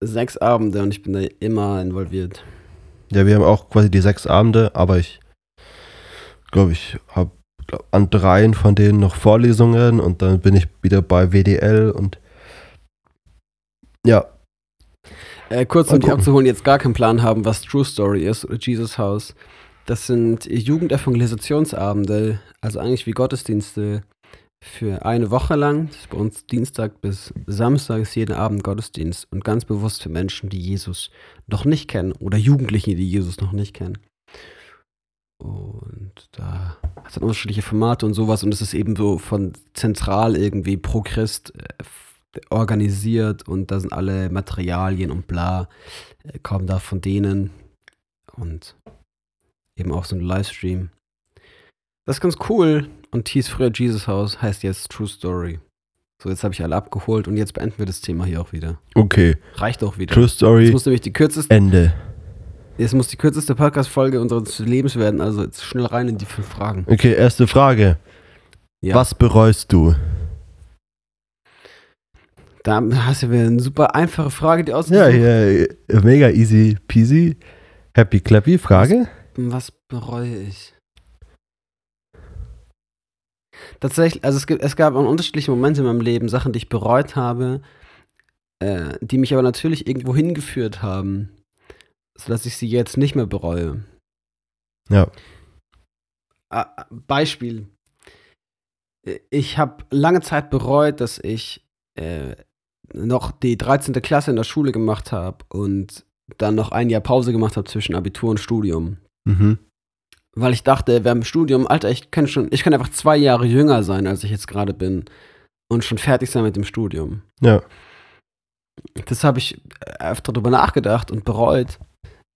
sechs Abende und ich bin da immer involviert. Ja, wir haben auch quasi die sechs Abende, aber ich glaube, ich habe an dreien von denen noch Vorlesungen und dann bin ich wieder bei WDL und ja, Äh, kurz, um die abzuholen, jetzt gar keinen Plan haben, was True Story ist oder Jesus House. Das sind Jugendevangelisationsabende, also eigentlich wie Gottesdienste für eine Woche lang. Das ist bei uns Dienstag bis Samstag ist jeden Abend Gottesdienst und ganz bewusst für Menschen, die Jesus noch nicht kennen oder Jugendliche, die Jesus noch nicht kennen. Und da hat es dann unterschiedliche Formate und sowas und es ist eben so von zentral irgendwie pro Christ äh, organisiert und da sind alle Materialien und bla, äh, kommen da von denen und eben auch so ein Livestream. Das ist ganz cool und hieß früher Jesus House, heißt jetzt True Story. So, jetzt habe ich alle abgeholt und jetzt beenden wir das Thema hier auch wieder. okay. Reicht auch wieder. True Story, muss nämlich die kürzeste, Ende. es muss die kürzeste Podcast-Folge unseres Lebens werden, also jetzt schnell rein in die fünf Fragen. Okay, erste Frage. Ja. Was bereust du? Da hast du wieder eine super einfache Frage, die Ja, ausgesucht. ja, mega easy peasy. Happy clappy, Frage? Was bereue ich? Tatsächlich, also es, gibt, es gab unterschiedliche Momente in meinem Leben, Sachen, die ich bereut habe, äh, die mich aber natürlich irgendwo hingeführt haben, sodass ich sie jetzt nicht mehr bereue. Ja. Beispiel. Ich habe lange Zeit bereut, dass ich äh, noch die 13. Klasse in der Schule gemacht habe und dann noch ein Jahr Pause gemacht habe zwischen Abitur und Studium. Mhm. Weil ich dachte, während dem Studium, Alter, ich kann schon, ich kann einfach zwei Jahre jünger sein, als ich jetzt gerade bin. Und schon fertig sein mit dem Studium. Ja. Das habe ich öfter drüber nachgedacht und bereut.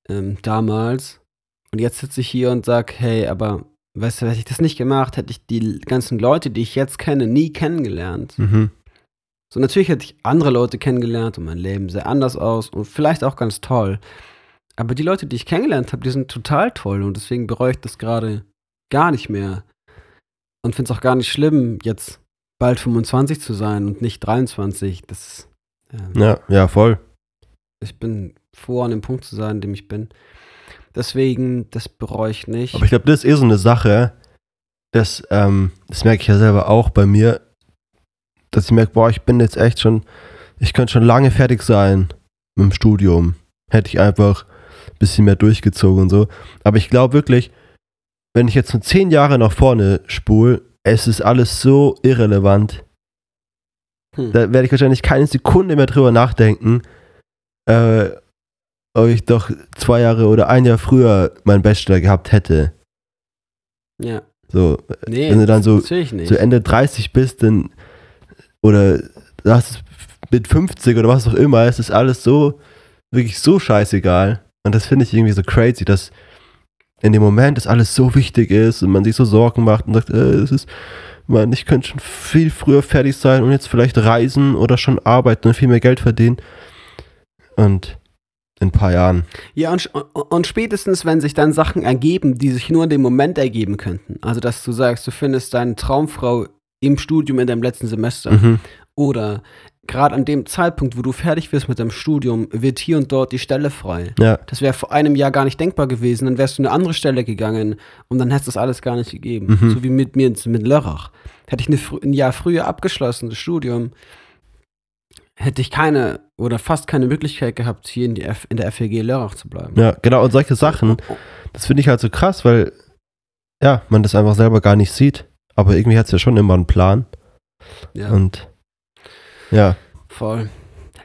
Ähm, damals. Und jetzt sitze ich hier und sage, hey, aber weißt du, hätte ich das nicht gemacht, hätte ich die ganzen Leute, die ich jetzt kenne, nie kennengelernt. Mhm. So, natürlich hätte ich andere Leute kennengelernt und mein Leben sähe anders aus und vielleicht auch ganz toll. Aber die Leute, die ich kennengelernt habe, die sind total toll und deswegen bereue ich das gerade gar nicht mehr. Und finde es auch gar nicht schlimm, jetzt bald 25 zu sein und nicht 23. Das, ähm, Ja, ja, voll. Ich bin froh, an dem Punkt zu sein, an dem ich bin. Deswegen, das bereue ich nicht. Aber ich glaube, das ist eh so eine Sache, das, ähm, das merke ich ja selber auch bei mir, dass ich merke, boah, ich bin jetzt echt schon, ich könnte schon lange fertig sein mit dem Studium. Hätte ich einfach ein bisschen mehr durchgezogen und so. Aber ich glaube wirklich, wenn ich jetzt so zehn Jahre nach vorne spule, es ist alles so irrelevant. Hm. Da werde ich wahrscheinlich keine Sekunde mehr drüber nachdenken, äh, ob ich doch zwei Jahre oder ein Jahr früher meinen Bachelor gehabt hätte. ja. So, Nee, wenn du dann so, so Ende 30 bist, dann oder das mit 50 oder was auch immer, es ist alles so, wirklich so scheißegal. Und das finde ich irgendwie so crazy, dass in dem Moment das alles so wichtig ist und man sich so Sorgen macht und sagt, äh, ist, man, ich könnte schon viel früher fertig sein und jetzt vielleicht reisen oder schon arbeiten und viel mehr Geld verdienen. Und in ein paar Jahren. Ja, und, und spätestens, wenn sich dann Sachen ergeben, die sich nur in dem Moment ergeben könnten. Also, dass du sagst, du findest deine Traumfrau im Studium in deinem letzten Semester. Mhm. Oder gerade an dem Zeitpunkt, wo du fertig wirst mit deinem Studium, wird hier und dort die Stelle frei. Ja, Das wäre vor einem Jahr gar nicht denkbar gewesen. Dann wärst du in eine andere Stelle gegangen und dann hättest du das alles gar nicht gegeben. Mhm. So wie mit mir mit Lörrach. Hätte ich eine, ein Jahr früher abgeschlossen, das Studium, hätte ich keine oder fast keine Möglichkeit gehabt, hier in, die F, in der FEG Lörrach zu bleiben. ja, genau. Und solche Sachen, das finde ich halt so krass, weil ja, man das einfach selber gar nicht sieht. Aber irgendwie hat es ja schon immer einen Plan. Ja. Und ja, Voll.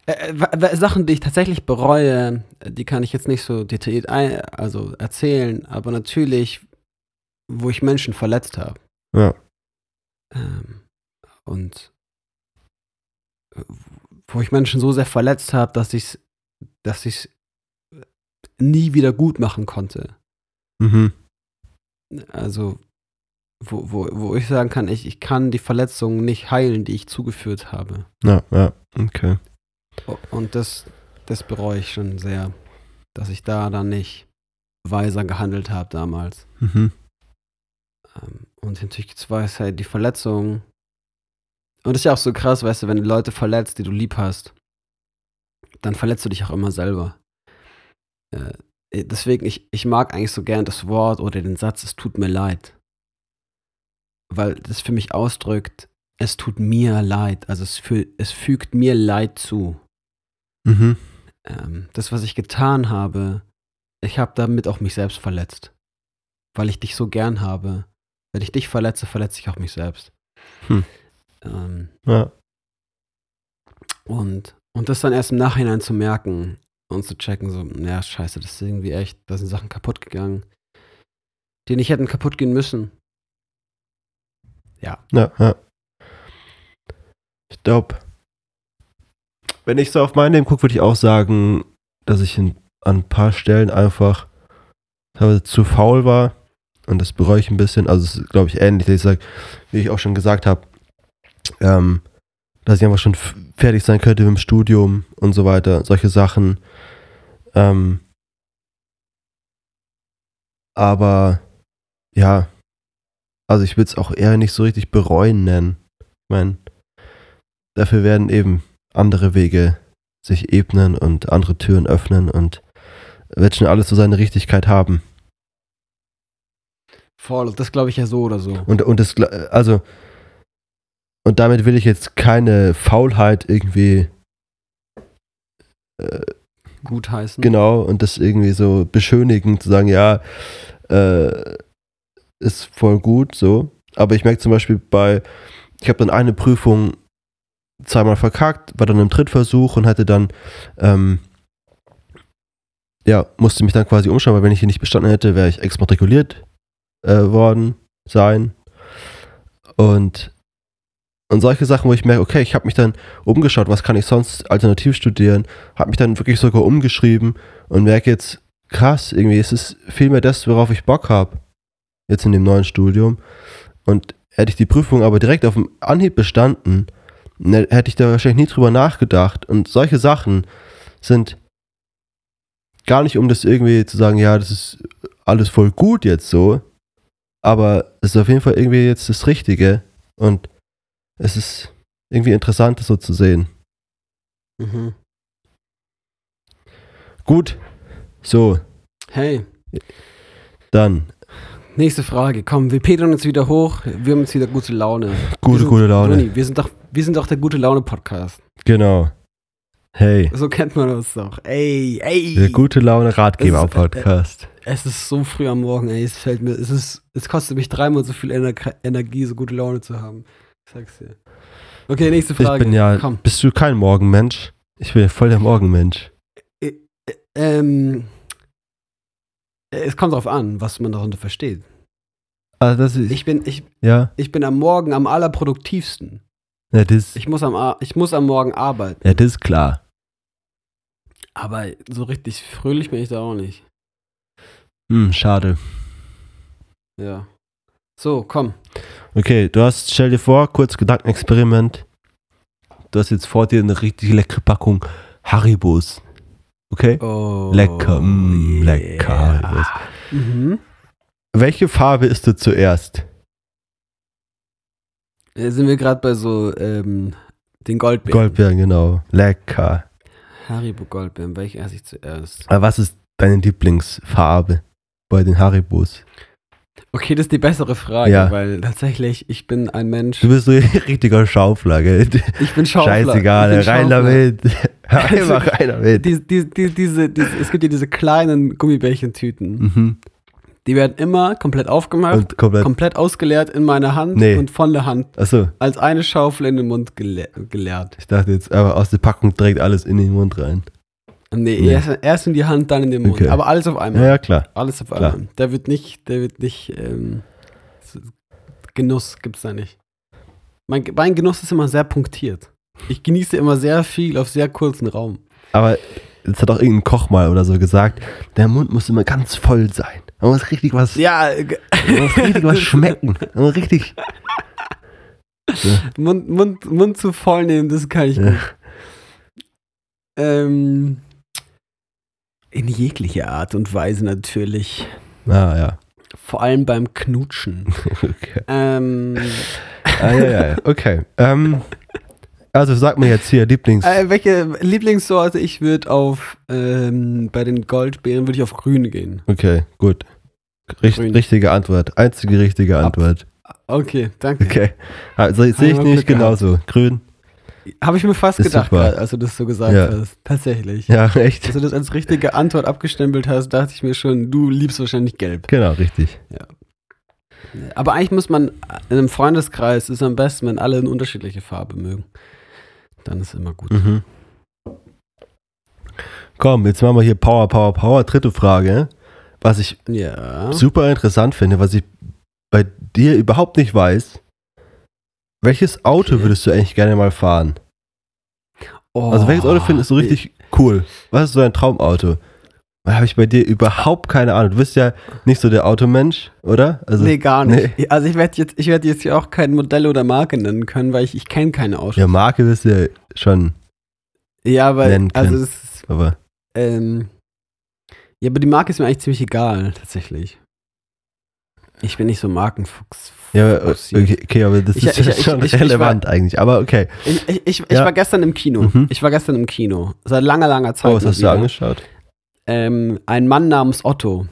Äh, äh, Sachen, die ich tatsächlich bereue, die kann ich jetzt nicht so detailliert ein, also erzählen, aber natürlich, wo ich Menschen verletzt habe. Ja. Ähm, und äh, wo ich Menschen so sehr verletzt habe, dass ich dass ich nie wieder gut machen konnte. mhm. Also, wo, wo, wo ich sagen kann, ich, ich kann die Verletzungen nicht heilen, die ich zugeführt habe. ja, ja, okay. Und das, das bereue ich schon sehr, dass ich da dann nicht weiser gehandelt habe damals. Mhm. Ähm, Und natürlich zwei halt die Verletzung. Und das ist ja auch so krass, weißt du, wenn du Leute verletzt, die du lieb hast, dann verletzt du dich auch immer selber. Äh, deswegen, ich, ich mag eigentlich so gern das Wort oder den Satz, es tut mir leid. Weil das für mich ausdrückt, es tut mir leid. Also es, fü es fügt mir Leid zu. Mhm. Ähm, das, was ich getan habe, ich habe damit auch mich selbst verletzt. Weil ich dich so gern habe. Wenn ich dich verletze, verletze ich auch mich selbst. Hm. Ähm, Ja, und, und das dann erst im Nachhinein zu merken und zu checken, so, ja, scheiße, das ist irgendwie echt, da sind Sachen kaputt gegangen, die nicht hätten kaputt gehen müssen. Ja. ja, ja. Ich glaube, wenn ich so auf mein Leben gucke, würde ich auch sagen, dass ich in, an ein paar Stellen einfach zu faul war. Und das bereue ich ein bisschen. Also, es ist, glaube ich, ähnlich. dass Ich sag, wie ich auch schon gesagt habe, ähm, dass ich einfach schon fertig sein könnte mit dem Studium und so weiter. Solche Sachen. Ähm, aber ja, also ich würde es auch eher nicht so richtig bereuen nennen. Ich meine, dafür werden eben andere Wege sich ebnen und andere Türen öffnen und wird schon alles so seine Richtigkeit haben. Voll, das glaube ich ja so oder so. Und, und das, also, und damit will ich jetzt keine Faulheit irgendwie, äh, Gut heißen. genau, und das irgendwie so beschönigen, zu sagen, ja, äh, ist voll gut, so. Aber ich merke zum Beispiel bei, ich habe dann eine Prüfung zweimal verkackt, war dann im Drittversuch und hatte dann, ähm, ja, musste mich dann quasi umschauen, weil wenn ich hier nicht bestanden hätte, wäre ich exmatrikuliert äh, worden sein. Und, und solche Sachen, wo ich merke, okay, ich habe mich dann umgeschaut, was kann ich sonst alternativ studieren, habe mich dann wirklich sogar umgeschrieben und merke jetzt, krass, irgendwie ist es viel mehr das, worauf ich Bock habe, jetzt in dem neuen Studium. Und hätte ich die Prüfung aber direkt auf dem Anhieb bestanden, ne, hätte ich da wahrscheinlich nie drüber nachgedacht. Und solche Sachen sind gar nicht, um das irgendwie zu sagen, ja, das ist alles voll gut jetzt so, aber es ist auf jeden Fall irgendwie jetzt das Richtige und es ist irgendwie interessant, das so zu sehen. Mhm. Gut, so, Hey, dann nächste Frage. Komm, wir pedern uns wieder hoch. Wir haben jetzt wieder gute Laune. gute, sind, gute Laune. Ronny, wir sind doch, wir sind doch der gute Laune Podcast. Genau. Hey, So kennt man uns doch. Ey, ey. der gute Laune Es Ratgeber ist- Podcast. Es ist so früh am Morgen, ey. Es fällt mir, es ist, es kostet mich dreimal so viel Ener Energie, so gute Laune zu haben. Ich sag's dir. Okay, nächste Frage. Ich bin ja, Komm. bist du kein Morgenmensch? Ich bin ja voll der Morgenmensch. Ähm, es kommt drauf an, was man darunter versteht. Also das ist, Ich bin, ich, ja, ich bin am Morgen am allerproduktivsten. ja, das, Ich muss am, ich muss am Morgen arbeiten. ja, das ist klar. Aber so richtig fröhlich bin ich da auch nicht. Hm, schade. Ja. So, komm. Okay, du hast, stell dir vor, kurz Gedankenexperiment. Du hast jetzt vor dir eine richtig leckere Packung Haribos. Okay? Oh, Lecker, mm, lecker, Haribos. Mhm. Welche Farbe ist du zuerst? Äh, Sind wir gerade bei so ähm, den Goldbeeren? Goldbeeren, genau. Lecker. Haribo Goldbeeren, welche esse ich zuerst? Aber was ist deine Lieblingsfarbe bei den Haribos? Okay, das ist die bessere Frage, Ja. weil tatsächlich, ich bin ein Mensch. Du bist so ein richtiger Schaufler, gell? Ich bin Schaufler. Scheißegal, ich bin rein Schaufler. damit. Einfach rein damit. Die, die, die, diese, diese, es gibt ja diese kleinen Gummibärchentüten. Mhm. Die werden immer komplett aufgemacht, Und komplett. komplett ausgeleert in meine Hand Nee. und von der Hand Achso, als eine Schaufel in den Mund gele geleert. ich dachte jetzt aber aus der Packung direkt alles in den Mund rein. Nee, Nee. Erst, erst in die Hand, dann in den Mund. Okay. Aber alles auf einmal. ja, klar. Alles auf Klar. einmal. Der wird nicht, der wird nicht, ähm, Genuss gibt's da nicht. Mein, mein Genuss ist immer sehr punktiert. Ich genieße immer sehr viel auf sehr kurzen Raum. Aber jetzt hat auch irgendein Koch mal oder so gesagt, der Mund muss immer ganz voll sein. Man muss richtig was, Ja, man muss richtig was schmecken. Man muss richtig. Mund, Mund, Mund zu voll nehmen, das kann ich Ja. gut. Ähm, in jeglicher Art und Weise natürlich. Ah, ja. Vor allem beim Knutschen. Okay. ähm, Ah, ja, ja, ja. Okay. Ähm, also sag mir jetzt hier Lieblings. äh, welche Lieblingssorte? Ich würde auf, ähm, bei den Goldbeeren würde ich auf grün gehen. Okay, gut. Richt, Grün. richtige Antwort. Einzige richtige Ab- Antwort. Okay, danke. Okay. Also sehe ich nicht Glück gehabt. genauso. Grün. Habe ich mir fast Ist gedacht, super. als du das so gesagt Ja. hast. Tatsächlich. Ja, echt. Als du das als richtige Antwort abgestempelt hast, dachte ich mir schon, du liebst wahrscheinlich gelb. Genau, richtig. Aber eigentlich muss man in einem Freundeskreis ist am besten, wenn alle eine unterschiedliche Farbe mögen. Dann ist immer gut. Mhm. Komm, jetzt machen wir hier Power, Power, Power. Dritte Frage. Was ich Ja. super interessant finde, was ich bei dir überhaupt nicht weiß. Welches Auto Okay. würdest du eigentlich gerne mal fahren? Oh, Also welches Auto findest du richtig cool? Was ist so ein Traumauto? Da habe ich bei dir überhaupt keine Ahnung. Du bist ja nicht so der Automensch, oder? Also, nee, gar nicht. Also ich werde jetzt, ich werde jetzt hier auch kein Modell oder Marke nennen können, weil ich, ich kenne keine Autos. Ja, Marke wirst du ja schon, Ja, weil, nennen also es ist, aber ähm, ja, aber die Marke ist mir eigentlich ziemlich egal, tatsächlich. Ich bin nicht so Markenfuchs. ja, fokussiert. okay, okay, aber das Ich- ist ich- ja ich- schon relevant eigentlich. Aber okay. Ich, Ja. war gestern im Kino. Mhm. Ich war gestern im Kino. Seit langer, langer Zeit. Oh, was hast du wieder. angeschaut? Ähm, ein Mann namens Otto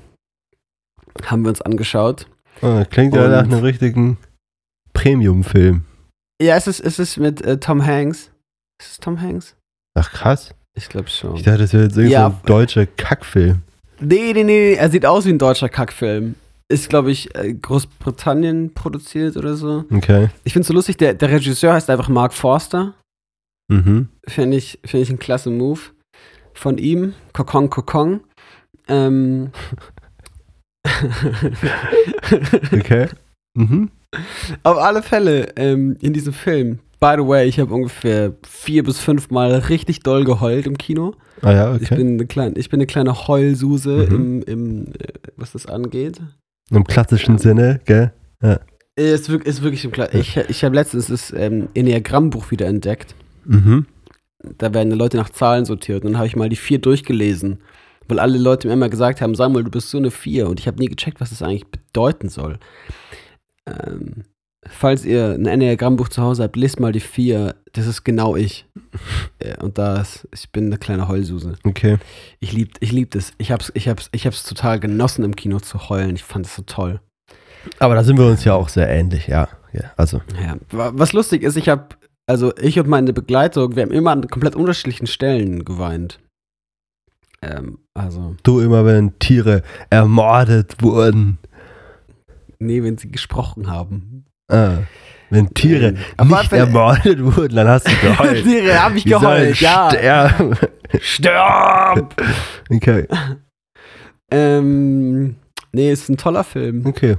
haben wir uns angeschaut. Oh, klingt ja nach einem richtigen Premium-Film. Ja, es ist, es ist mit äh, Tom Hanks. Ist es Tom Hanks? Ach krass. Ich glaube schon. Ich dachte, das wäre jetzt irgendwie Ja. so ein deutscher Kackfilm. Nee, nee, nee, er sieht aus wie ein deutscher Kackfilm. Ist, glaube ich, äh, Großbritannien produziert oder so. Okay. Ich finde es so lustig, der, der Regisseur heißt einfach Mark Forster. Mhm. Finde ich, find ich einen klasse Move von ihm. Kokon, Kokon. Ähm. Okay. Mhm. Auf alle Fälle ähm, in diesem Film. By the way, ich habe ungefähr vier bis fünf Mal richtig doll geheult im Kino. Ah ja, okay. Ich, bin eine kleine, ich bin eine kleine Heulsuse, Mhm. im, im, äh, was das angeht. Im klassischen Ja. Sinne, gell? Ist, wirk- ist wirklich im Kla Ich, ich habe letztens das ähm, Enneagramm-Buch wieder entdeckt. Mhm. Da werden die Leute nach Zahlen sortiert. Und dann habe ich mal die vier durchgelesen. Weil alle Leute mir immer gesagt haben, Samuel, du bist so eine Vier. Und ich habe nie gecheckt, was das eigentlich bedeuten soll. Ähm, falls ihr ein Enneagramm-Buch zu Hause habt, lest mal die vier. Das ist genau ich. Und da ist, ich bin eine kleine Heulsuse. Okay. Ich lieb, ich lieb das. Ich hab's, ich hab's, ich hab's total genossen, im Kino zu heulen. Ich fand es so toll. Aber da sind wir uns ja auch sehr ähnlich, ja. ja also. Ja. Wa- Was lustig ist, ich habe, also ich und meine Begleitung, wir haben immer an komplett unterschiedlichen Stellen geweint. Ähm, also, Du immer, wenn Tiere ermordet wurden. nee, wenn sie gesprochen haben. Ah, wenn Tiere Ähm, nicht wenn- ermordet wurden, dann hast du geheult. Tiere, hab ich Die geheult, ja. Sterben. Stirb! Okay, ähm, nee, ist ein toller Film. okay.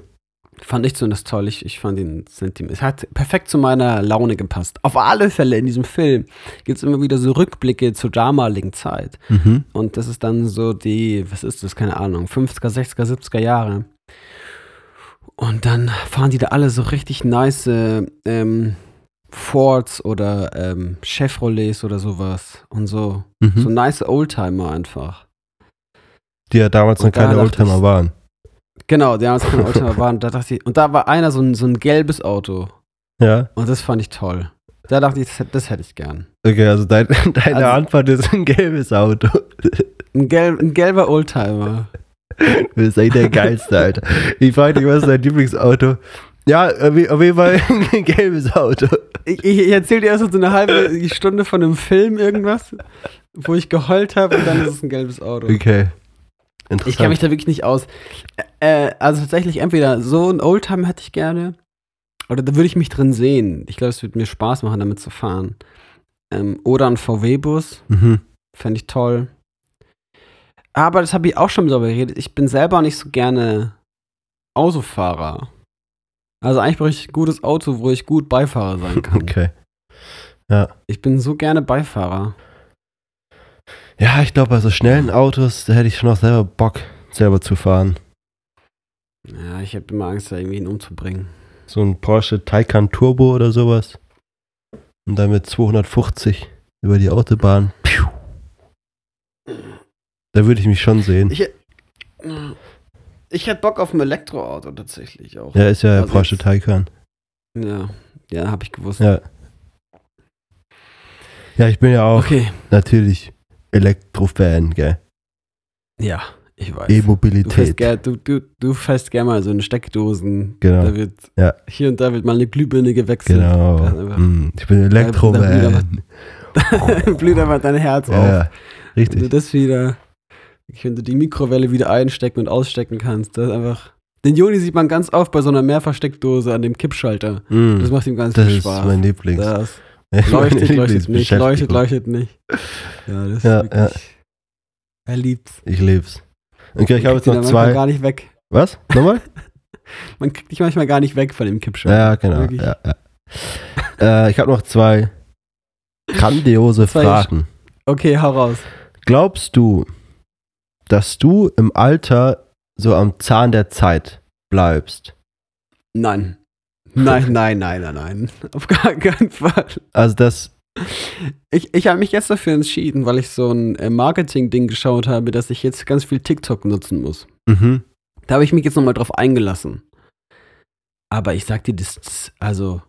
Fand ich zumindest toll. Ich, ich fand ihn sentiment. Es hat perfekt zu meiner Laune gepasst. Auf alle Fälle in diesem Film gibt es immer wieder so Rückblicke zur damaligen Zeit. Mhm. Und das ist dann so die, was ist das, keine Ahnung, 50er, 60er, 70er Jahre. Und dann fahren die da alle so richtig nice ähm, Fords oder ähm, Chevrolets oder sowas. Und so. Mhm. So nice Oldtimer einfach. Die ja damals Und noch keine Oldtimer ich- waren. Genau, die damals keine Oldtimer waren. Da dachte ich, und da war einer so ein, so ein gelbes Auto. Ja, Und das fand ich toll. Da dachte ich, das, das hätte ich gern. okay, also dein, deine Also- Antwort ist ein gelbes Auto. Ein, gelb, ein gelber Oldtimer. Du bist echt der Geilste, Alter. Ich frage dich, was ist dein Lieblingsauto? Ja, auf jeden Fall ein gelbes Auto. Ich, ich, ich erzähle dir erst so eine halbe Stunde von einem Film irgendwas, wo ich geheult habe und dann ist es ein gelbes Auto. Okay. Interessant. Ich kenne mich da wirklich nicht aus. Äh, also tatsächlich entweder so ein Oldtimer hätte ich gerne oder da würde ich mich drin sehen. Ich glaube, es würde mir Spaß machen, damit zu fahren. Ähm, oder ein VW-Bus, mhm. fände ich toll. Aber das habe ich auch schon darüber geredet. Ich bin selber nicht so gerne Autofahrer. Also eigentlich brauche ich ein gutes Auto, wo ich gut Beifahrer sein kann. Okay. Ich bin so gerne Beifahrer. Ja, ich glaube, bei so schnellen Autos, da hätte ich schon auch selber Bock, selber zu fahren. Ja, ich habe immer Angst, da irgendwie ihn umzubringen. So ein Porsche Taycan Turbo oder sowas. Und dann mit 250 über die Autobahn. Piu. Da würde ich mich schon sehen. Ich, ich hätte Bock auf ein Elektroauto tatsächlich auch. Ja, ist ja Also Porsche Taycan. Ja, ja habe ich gewusst. Ja. Ja, ich bin ja auch Okay. natürlich Elektrofan, gell? Ja, ich weiß. E-Mobilität. du, du, du fährst gerne mal so eine Steckdosen. Genau. Da wird, Ja. Hier und da wird mal eine Glühbirne gewechselt. Genau. Das ist Hm, Ich bin Elektroman. Blüht einfach dein Herz auf. Ja, ja, Wenn du richtig. das wieder, wenn du die Mikrowelle wieder einstecken und ausstecken kannst, das ist einfach. Den Juni sieht man ganz oft bei so einer Mehrversteckdose an dem Kippschalter. Hm, Das macht ihm ganz Das viel ist Spaß. mein Lieblings. Das leuchtet, leuchtet nicht, leuchtet, leuchtet nicht. Ja, das Ja, ist wirklich. Er liebt's. Ich lieb's. Okay, ich habe jetzt noch zwei. gar nicht weg. Was? Nochmal? Man kriegt dich manchmal gar nicht weg von dem Kippschalter. ja, genau. Ja, ja. Äh, ich habe noch zwei grandiose Zwei Fragen. Okay, hau raus. Glaubst du, dass du im Alter so am Zahn der Zeit bleibst? Nein. Nein, nein, nein, nein, nein. Auf gar keinen Fall. Also das, Ich, ich habe mich jetzt dafür entschieden, weil ich so ein äh, Marketing-Ding geschaut habe, dass ich jetzt ganz viel TikTok nutzen muss. mhm. Da habe ich mich jetzt nochmal drauf eingelassen. Aber ich sag dir, das, also,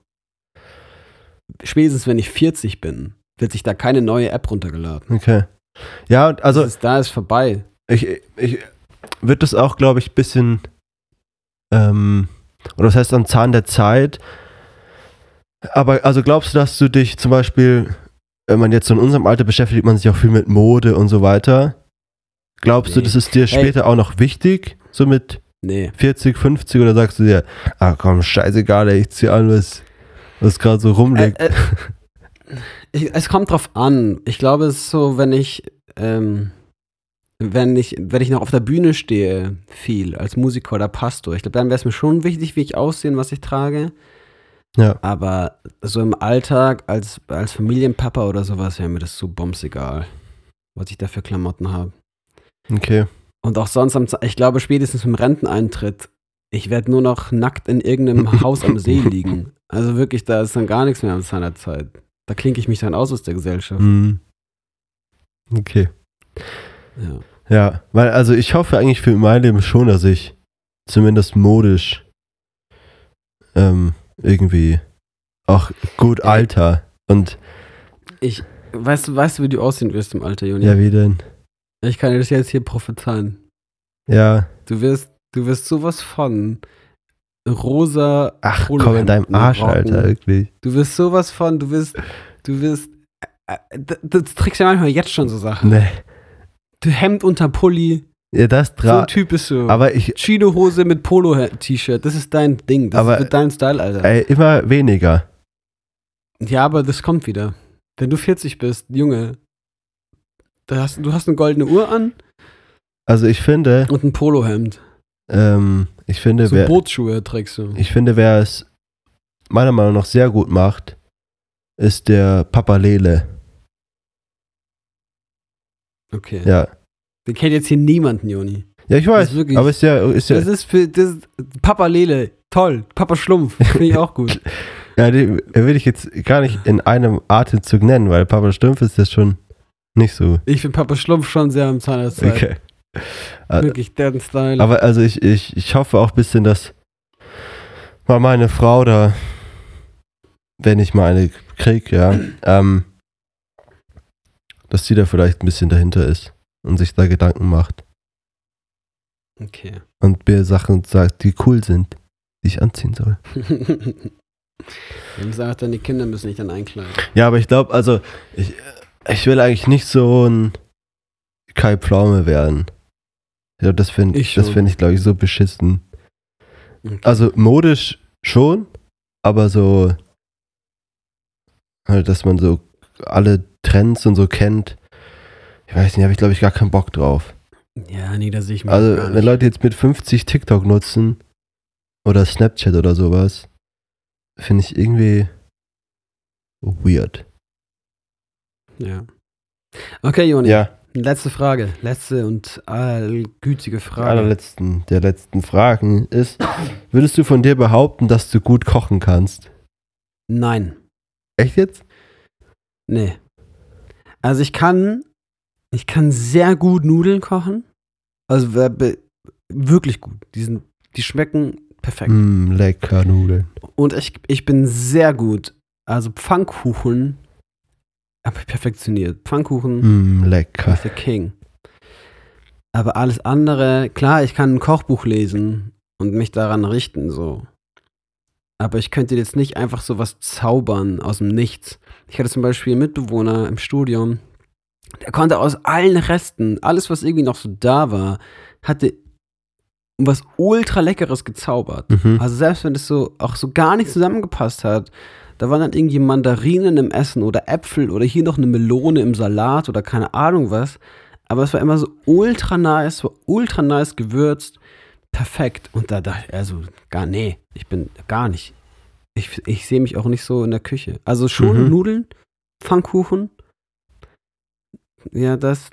spätestens wenn ich 40 bin, wird sich da keine neue App runtergeladen. okay. Ja, also ist, da ist vorbei. ich, ich wird das auch, glaube ich, ein bisschen, ähm, oder was heißt am Zahn der Zeit? Aber also glaubst du, dass du dich zum Beispiel, wenn man jetzt so in unserem Alter beschäftigt, man sich auch viel mit Mode und so weiter. Glaubst du, Nee. das ist dir Hey. später auch noch wichtig, so mit Nee. 40, 50 oder sagst du dir, ah komm, scheißegal, ich zieh an, was, was gerade so rumliegt? Äh, äh, Ich, es kommt drauf an. Ich glaube, es ist so, wenn ich, ähm, wenn ich, wenn ich noch auf der Bühne stehe, viel, als Musiker oder Pastor, ich glaube, dann wäre es mir schon wichtig, wie ich aussehe und was ich trage. Ja. Aber so im Alltag, als, als Familienpapa oder sowas, wäre mir das so bombegal, was ich da für Klamotten habe. Okay. Und auch sonst, am, ich glaube, spätestens im Renteneintritt, ich werde nur noch nackt in irgendeinem Haus am See liegen. Also wirklich, da ist dann gar nichts mehr an seiner Zeit. Da klinke ich mich dann aus aus der Gesellschaft. Mhm. Okay. Ja. Ja, weil also ich hoffe eigentlich für mein Leben schon, dass ich zumindest modisch ähm, irgendwie auch gut alter und Ich, weißt du, weißt du, wie du aussehen wirst im Alter, Juni? ja, wie denn? Ich kann dir das jetzt hier prophezeien. Ja, Du wirst, du wirst sowas von rosa. ach Polohemden komm in deinem Arsch, rocken. Alter, wirklich. Du wirst sowas von, du wirst, du wirst, äh, äh, das, das trägst ja manchmal jetzt schon so Sachen. Nee. Du Hemd unter Pulli, Ja, das so ein Typ bist du. aber ich, Chino-Hose mit Polo-T-Shirt, das ist dein Ding, das Aber- wird dein Style, Alter. ey, immer weniger. Ja, aber das kommt wieder. Wenn du 40 bist, Junge, da hast, du hast eine goldene Uhr an Also ich finde, und ein Polohemd. ähm, ich finde, So wer, Bootsschuhe trägst du. ich finde, wer es meiner Meinung nach sehr gut macht, ist der Papa Lele. Okay. Ja. Den kennt jetzt hier niemanden, Joni. Ja, ich Das weiß, ist wirklich- aber ist ja, ist ja, Das ist für das Papa Lele, toll. Papa Schlumpf, finde ich auch gut. ja, den will ich jetzt gar nicht in einem Atemzug nennen, weil Papa Stumpf ist das schon nicht so. Ich finde Papa Schlumpf schon sehr am Zahn der Zeit. Okay. Wirklich, deren Style. Aber also ich, ich, ich hoffe auch ein bisschen, dass mal meine Frau da, wenn ich mal eine krieg, ja, ähm, dass sie da vielleicht ein bisschen dahinter ist und sich da Gedanken macht okay. und mir Sachen sagt, die cool sind, die ich anziehen soll. Dann sagt dann, die Kinder müssen sich dann einkleiden. Ja, aber ich glaube, also ich, ich will eigentlich nicht so ein Kai Pflaume werden. Ich glaube, das finde Ich das find ich, glaube ich, so beschissen. Okay. Also modisch schon, aber so halt, dass man so alle Trends und so kennt. Ich weiß nicht, habe ich glaube ich gar keinen Bock drauf. ja, nee, da sehe ich mich Also wenn. Leute jetzt mit 50 TikTok nutzen oder Snapchat oder sowas, finde ich irgendwie weird. Ja. Okay, Joni. Ja, Letzte Frage. Letzte und allgütige Frage. allerletzten der letzten Fragen ist, würdest du von dir behaupten, dass du gut kochen kannst? Nein. Echt jetzt? Nee. Also ich kann, ich kann sehr gut Nudeln kochen. Also wirklich gut. Die, sind, die schmecken perfekt. Mm, lecker Nudeln. Und ich, ich bin sehr gut. Also Pfannkuchen habe ich perfektioniert. Pfannkuchen Mm, lecker. ich der King. Aber alles andere, klar, ich kann ein Kochbuch lesen und mich daran richten, so. Aber ich könnte jetzt nicht einfach so was zaubern aus dem Nichts. Ich hatte zum Beispiel einen Mitbewohner im Studium, der konnte aus allen Resten, alles, was irgendwie noch so da war, hatte was ultra leckeres gezaubert. Mhm. Also selbst wenn das so auch so gar nicht zusammengepasst hat, da waren dann irgendwie Mandarinen im Essen oder Äpfel oder hier noch eine Melone im Salat oder keine Ahnung was. Aber es war immer so ultra nice, war ultra nice gewürzt, perfekt. Und da dachte ich, also gar, nee, ich bin gar nicht. Ich, ich sehe mich auch nicht so in der Küche. Also schon Mhm. Nudeln, Pfannkuchen. Ja, das,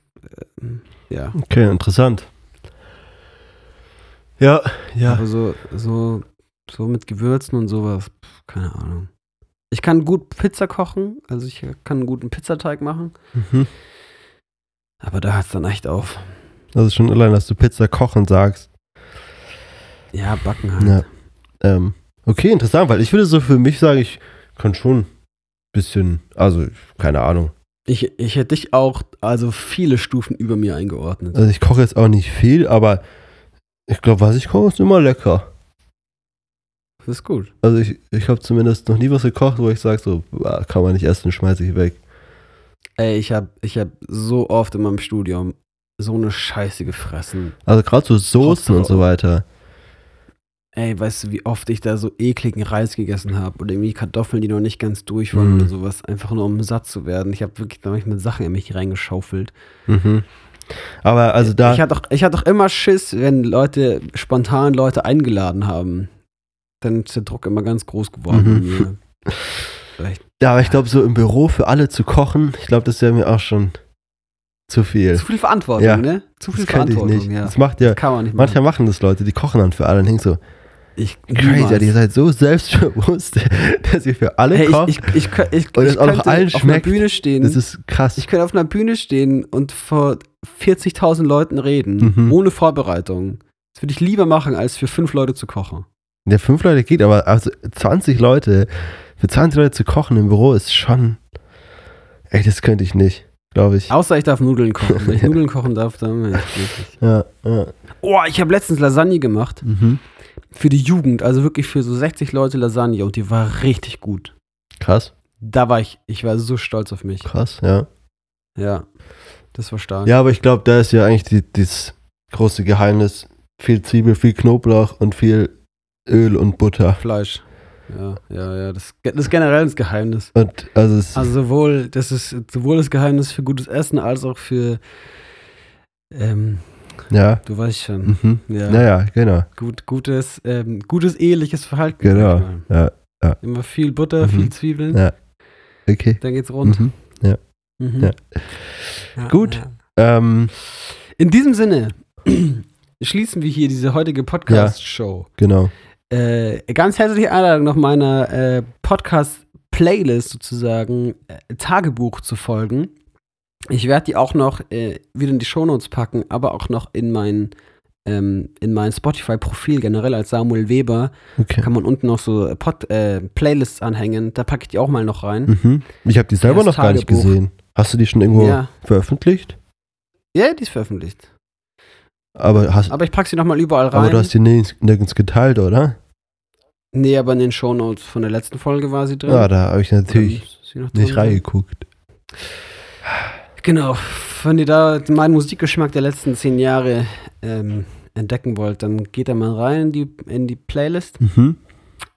äh, ja. Okay, interessant. Ja, ja. Aber so, so, so mit Gewürzen und sowas, keine Ahnung. Ich kann gut Pizza kochen, also ich kann einen guten Pizzateig machen, Mhm. aber da hört es dann echt auf. Also schon allein, dass du Pizza kochen sagst. Ja, backen halt. Ja. Ähm, okay, interessant, weil ich würde so für mich sagen, ich kann schon ein bisschen, also keine Ahnung. Ich, ich hätte dich auch, also viele Stufen über mir eingeordnet. Also ich koche jetzt auch nicht viel, aber ich glaube, was ich koche, ist immer lecker. Das ist gut. Also ich, ich habe zumindest noch nie was gekocht, wo ich sage, so, kann man nicht essen, schmeiße ich weg. Ey, ich habe ich hab so oft in meinem Studium so eine Scheiße gefressen. Also gerade so Soßen und so weiter. Ey, weißt du, wie oft ich da so ekligen Reis gegessen habe oder irgendwie Kartoffeln, die noch nicht ganz durch waren Mhm. oder sowas, einfach nur um satt zu werden. Ich habe wirklich da manchmal Sachen in mich reingeschaufelt. Mhm. Aber also da. Ich hatte doch, ich hatte doch immer Schiss, wenn Leute spontan Leute eingeladen haben. Dann ist der Druck immer ganz groß geworden Mhm. Vielleicht Ja, aber ich glaube, so im Büro für alle zu kochen, ich glaube, das wäre mir auch schon zu viel. zu viel Verantwortung, Ja. ne? Zu viel Das könnte ich Verantwortung, nicht. ja. Das macht ja, Kann man nicht manchmal machen. machen das Leute, die kochen dann für alle und denken so, Ich, crazy, niemals. ihr seid so selbstbewusst, dass ihr für alle Hey, kocht. ich, ich, ich, ich, Und es auch noch könnte allen auf einer schmeckt. Bühne stehen. das ist krass. Ich könnte auf einer Bühne stehen und vor 40.000 Leuten reden, Mhm. ohne Vorbereitung. Das würde ich lieber machen, als für fünf Leute zu kochen. Der fünf Leute geht, aber also 20 Leute, für 20 Leute zu kochen im Büro ist schon, ey, das könnte ich nicht, glaube ich. Außer ich darf Nudeln kochen. Wenn ich Nudeln kochen darf, dann ich. Ja, ja. Oh, ich habe letztens Lasagne gemacht. Mhm. Für die Jugend, also wirklich für so 60 Leute Lasagne und die war richtig gut. Krass, Da war ich, ich war so stolz auf mich. krass, ja. Ja, das war stark. Ja, aber ich glaube, da ist ja eigentlich die, dieses große Geheimnis. Viel Zwiebel, viel Knoblauch und viel Öl und Butter. Fleisch. Ja, ja, ja. Das, das ist generell das Geheimnis. Und also es Also sowohl, das ist sowohl das Geheimnis für gutes Essen als auch für, ähm, ja. du weißt schon, Mhm. ja, Naja, genau. gut, gutes, ähm, gutes eheliches Verhalten. Genau. mal. Ja. Immer viel Butter, Mhm. viel Zwiebeln, Ja. Okay. dann geht's rund. Mhm. Mhm. Ja. Ja, Gut. ja. Ähm, In diesem Sinne schließen wir hier diese heutige Podcast-Show. genau. Äh, ganz herzliche Einladung noch meiner äh, Podcast-Playlist sozusagen äh, Tagebuch zu folgen. Ich werde die auch noch äh, wieder in die Shownotes packen, aber auch noch in mein, ähm, in mein Spotify-Profil generell als Samuel Weber. Okay. Kann man unten noch so Pod, äh, Playlists anhängen. Da packe ich die auch mal noch rein. Mhm. Ich habe die selber Das noch gar nicht Tagebuch. gesehen. Hast du die schon irgendwo Ja. veröffentlicht? ja, die ist veröffentlicht. Aber hast, Aber ich packe sie noch mal überall rein. aber du hast die nirgends, nirgends geteilt, oder? nee, aber in den Shownotes von der letzten Folge war sie drin. Ja, da habe ich natürlich nicht reingeguckt. Genau, wenn ihr da meinen Musikgeschmack der letzten zehn Jahre ähm, entdecken wollt, dann geht da mal rein in die, in die Playlist. Mhm.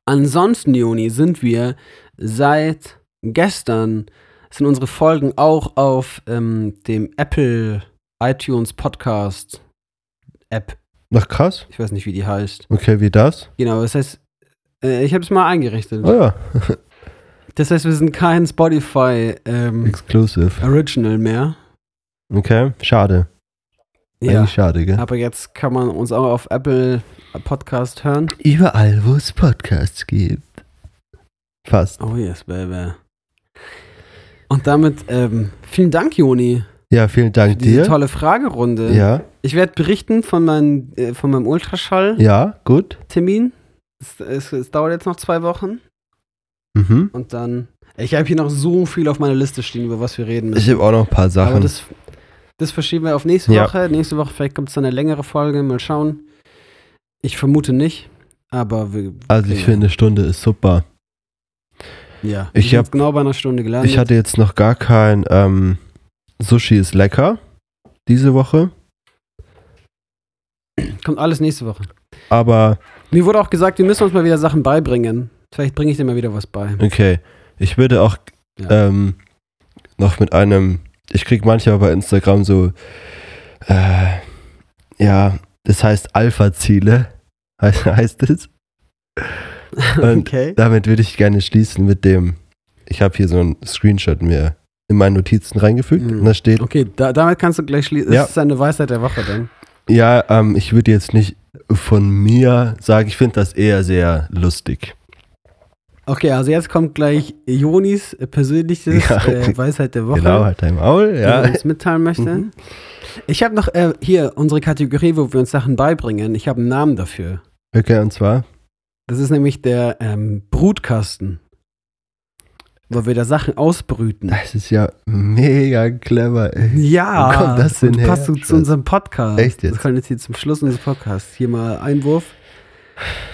Ansonsten, Joni, sind wir seit gestern, sind unsere Folgen auch auf ähm, dem Apple iTunes Podcast App. Ach krass. Ich weiß nicht, wie die heißt. Okay, wie das? Genau, das heißt, äh, ich habe es mal eingerichtet. Oh ja, Das heißt, wir sind kein Spotify ähm, exclusive. Original mehr. Okay, schade. Ja. Eigentlich schade, gell? Aber jetzt kann man uns auch auf Apple Podcast hören. Überall, wo es Podcasts gibt. Fast. Oh yes, baby. Und damit ähm, vielen Dank, Joni, Ja, vielen Dank für diese dir. tolle Fragerunde. Ja, Ich werde berichten von, mein, äh, von meinem Ultraschall-Termin. ja, gut. Es, es, es dauert jetzt noch zwei Wochen. Mhm. Und dann. Ich habe hier noch so viel auf meiner Liste stehen, über was wir reden Ich müssen. habe auch noch ein paar Sachen. Aber das, das verschieben wir auf nächste Ja. Woche. Nächste Woche vielleicht kommt es dann eine längere Folge. Mal schauen. Ich vermute nicht. Aber wir. also ich finde, eine Stunde ist super. Ja, Ich wir sind hab- jetzt genau bei einer Stunde gelandet. Ich hatte jetzt noch gar kein ähm, Sushi ist lecker diese Woche. Kommt alles nächste Woche. Aber Mir wurde auch gesagt, wir müssen uns mal wieder Sachen beibringen. Vielleicht bringe ich dir mal wieder was bei. okay, ich würde auch Ja. ähm, noch mit einem, ich krieg manchmal bei Instagram so, äh, ja, das heißt Alpha-Ziele, heißt, heißt es. Und okay. damit würde ich gerne schließen mit dem, ich habe hier so einen Screenshot mir in meine Notizen reingefügt Mhm. und da steht, Okay, da, damit kannst du gleich schließen. Ja. Das ist eine Weisheit der Woche dann. ja, ähm, ich würde jetzt nicht von mir sagen, ich finde das eher sehr lustig. Okay, also jetzt kommt gleich Jonis persönliches Ja. äh, Weisheit der Woche, Genau, halt dein Maul, die ja. er uns mitteilen möchte. Mhm. Ich habe noch äh, hier unsere Kategorie, wo wir uns Sachen beibringen. Ich habe einen Namen dafür. Okay, und zwar, Das ist nämlich der ähm, Brutkasten. Wo wir da Sachen ausbrüten. das ist ja mega clever, ey. Ja, Wo kommt das denn her? passt so zu unserem Podcast. Echt jetzt? Das kommt jetzt hier zum Schluss unseres Podcasts. Hier mal Einwurf.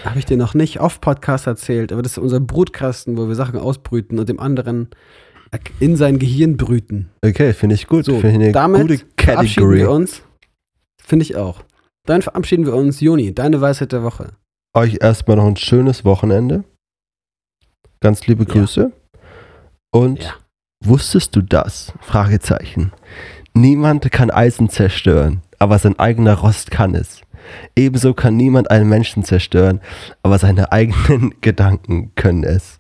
Habe ich dir noch nicht auf Podcast erzählt, aber das ist unser Brutkasten, wo wir Sachen ausbrüten und dem anderen in sein Gehirn brüten. Okay, finde ich gut. So, finde ich eine damit gute Verabschieden wir uns. Finde ich auch. Dann verabschieden wir uns. Joni, deine Weisheit der Woche. euch erstmal noch ein schönes Wochenende. Ganz liebe Ja. Grüße. Und Ja. wusstest du das? Fragezeichen. Niemand kann Eisen zerstören, aber sein eigener Rost kann es. Ebenso kann niemand einen Menschen zerstören, aber seine eigenen Gedanken können es.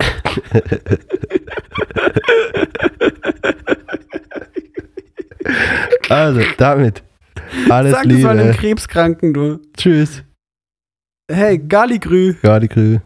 also, damit. Alles Sag es mal einem Liebe. Krebskranken, du. Tschüss. Hey, Galigrü. Ja, die Grü.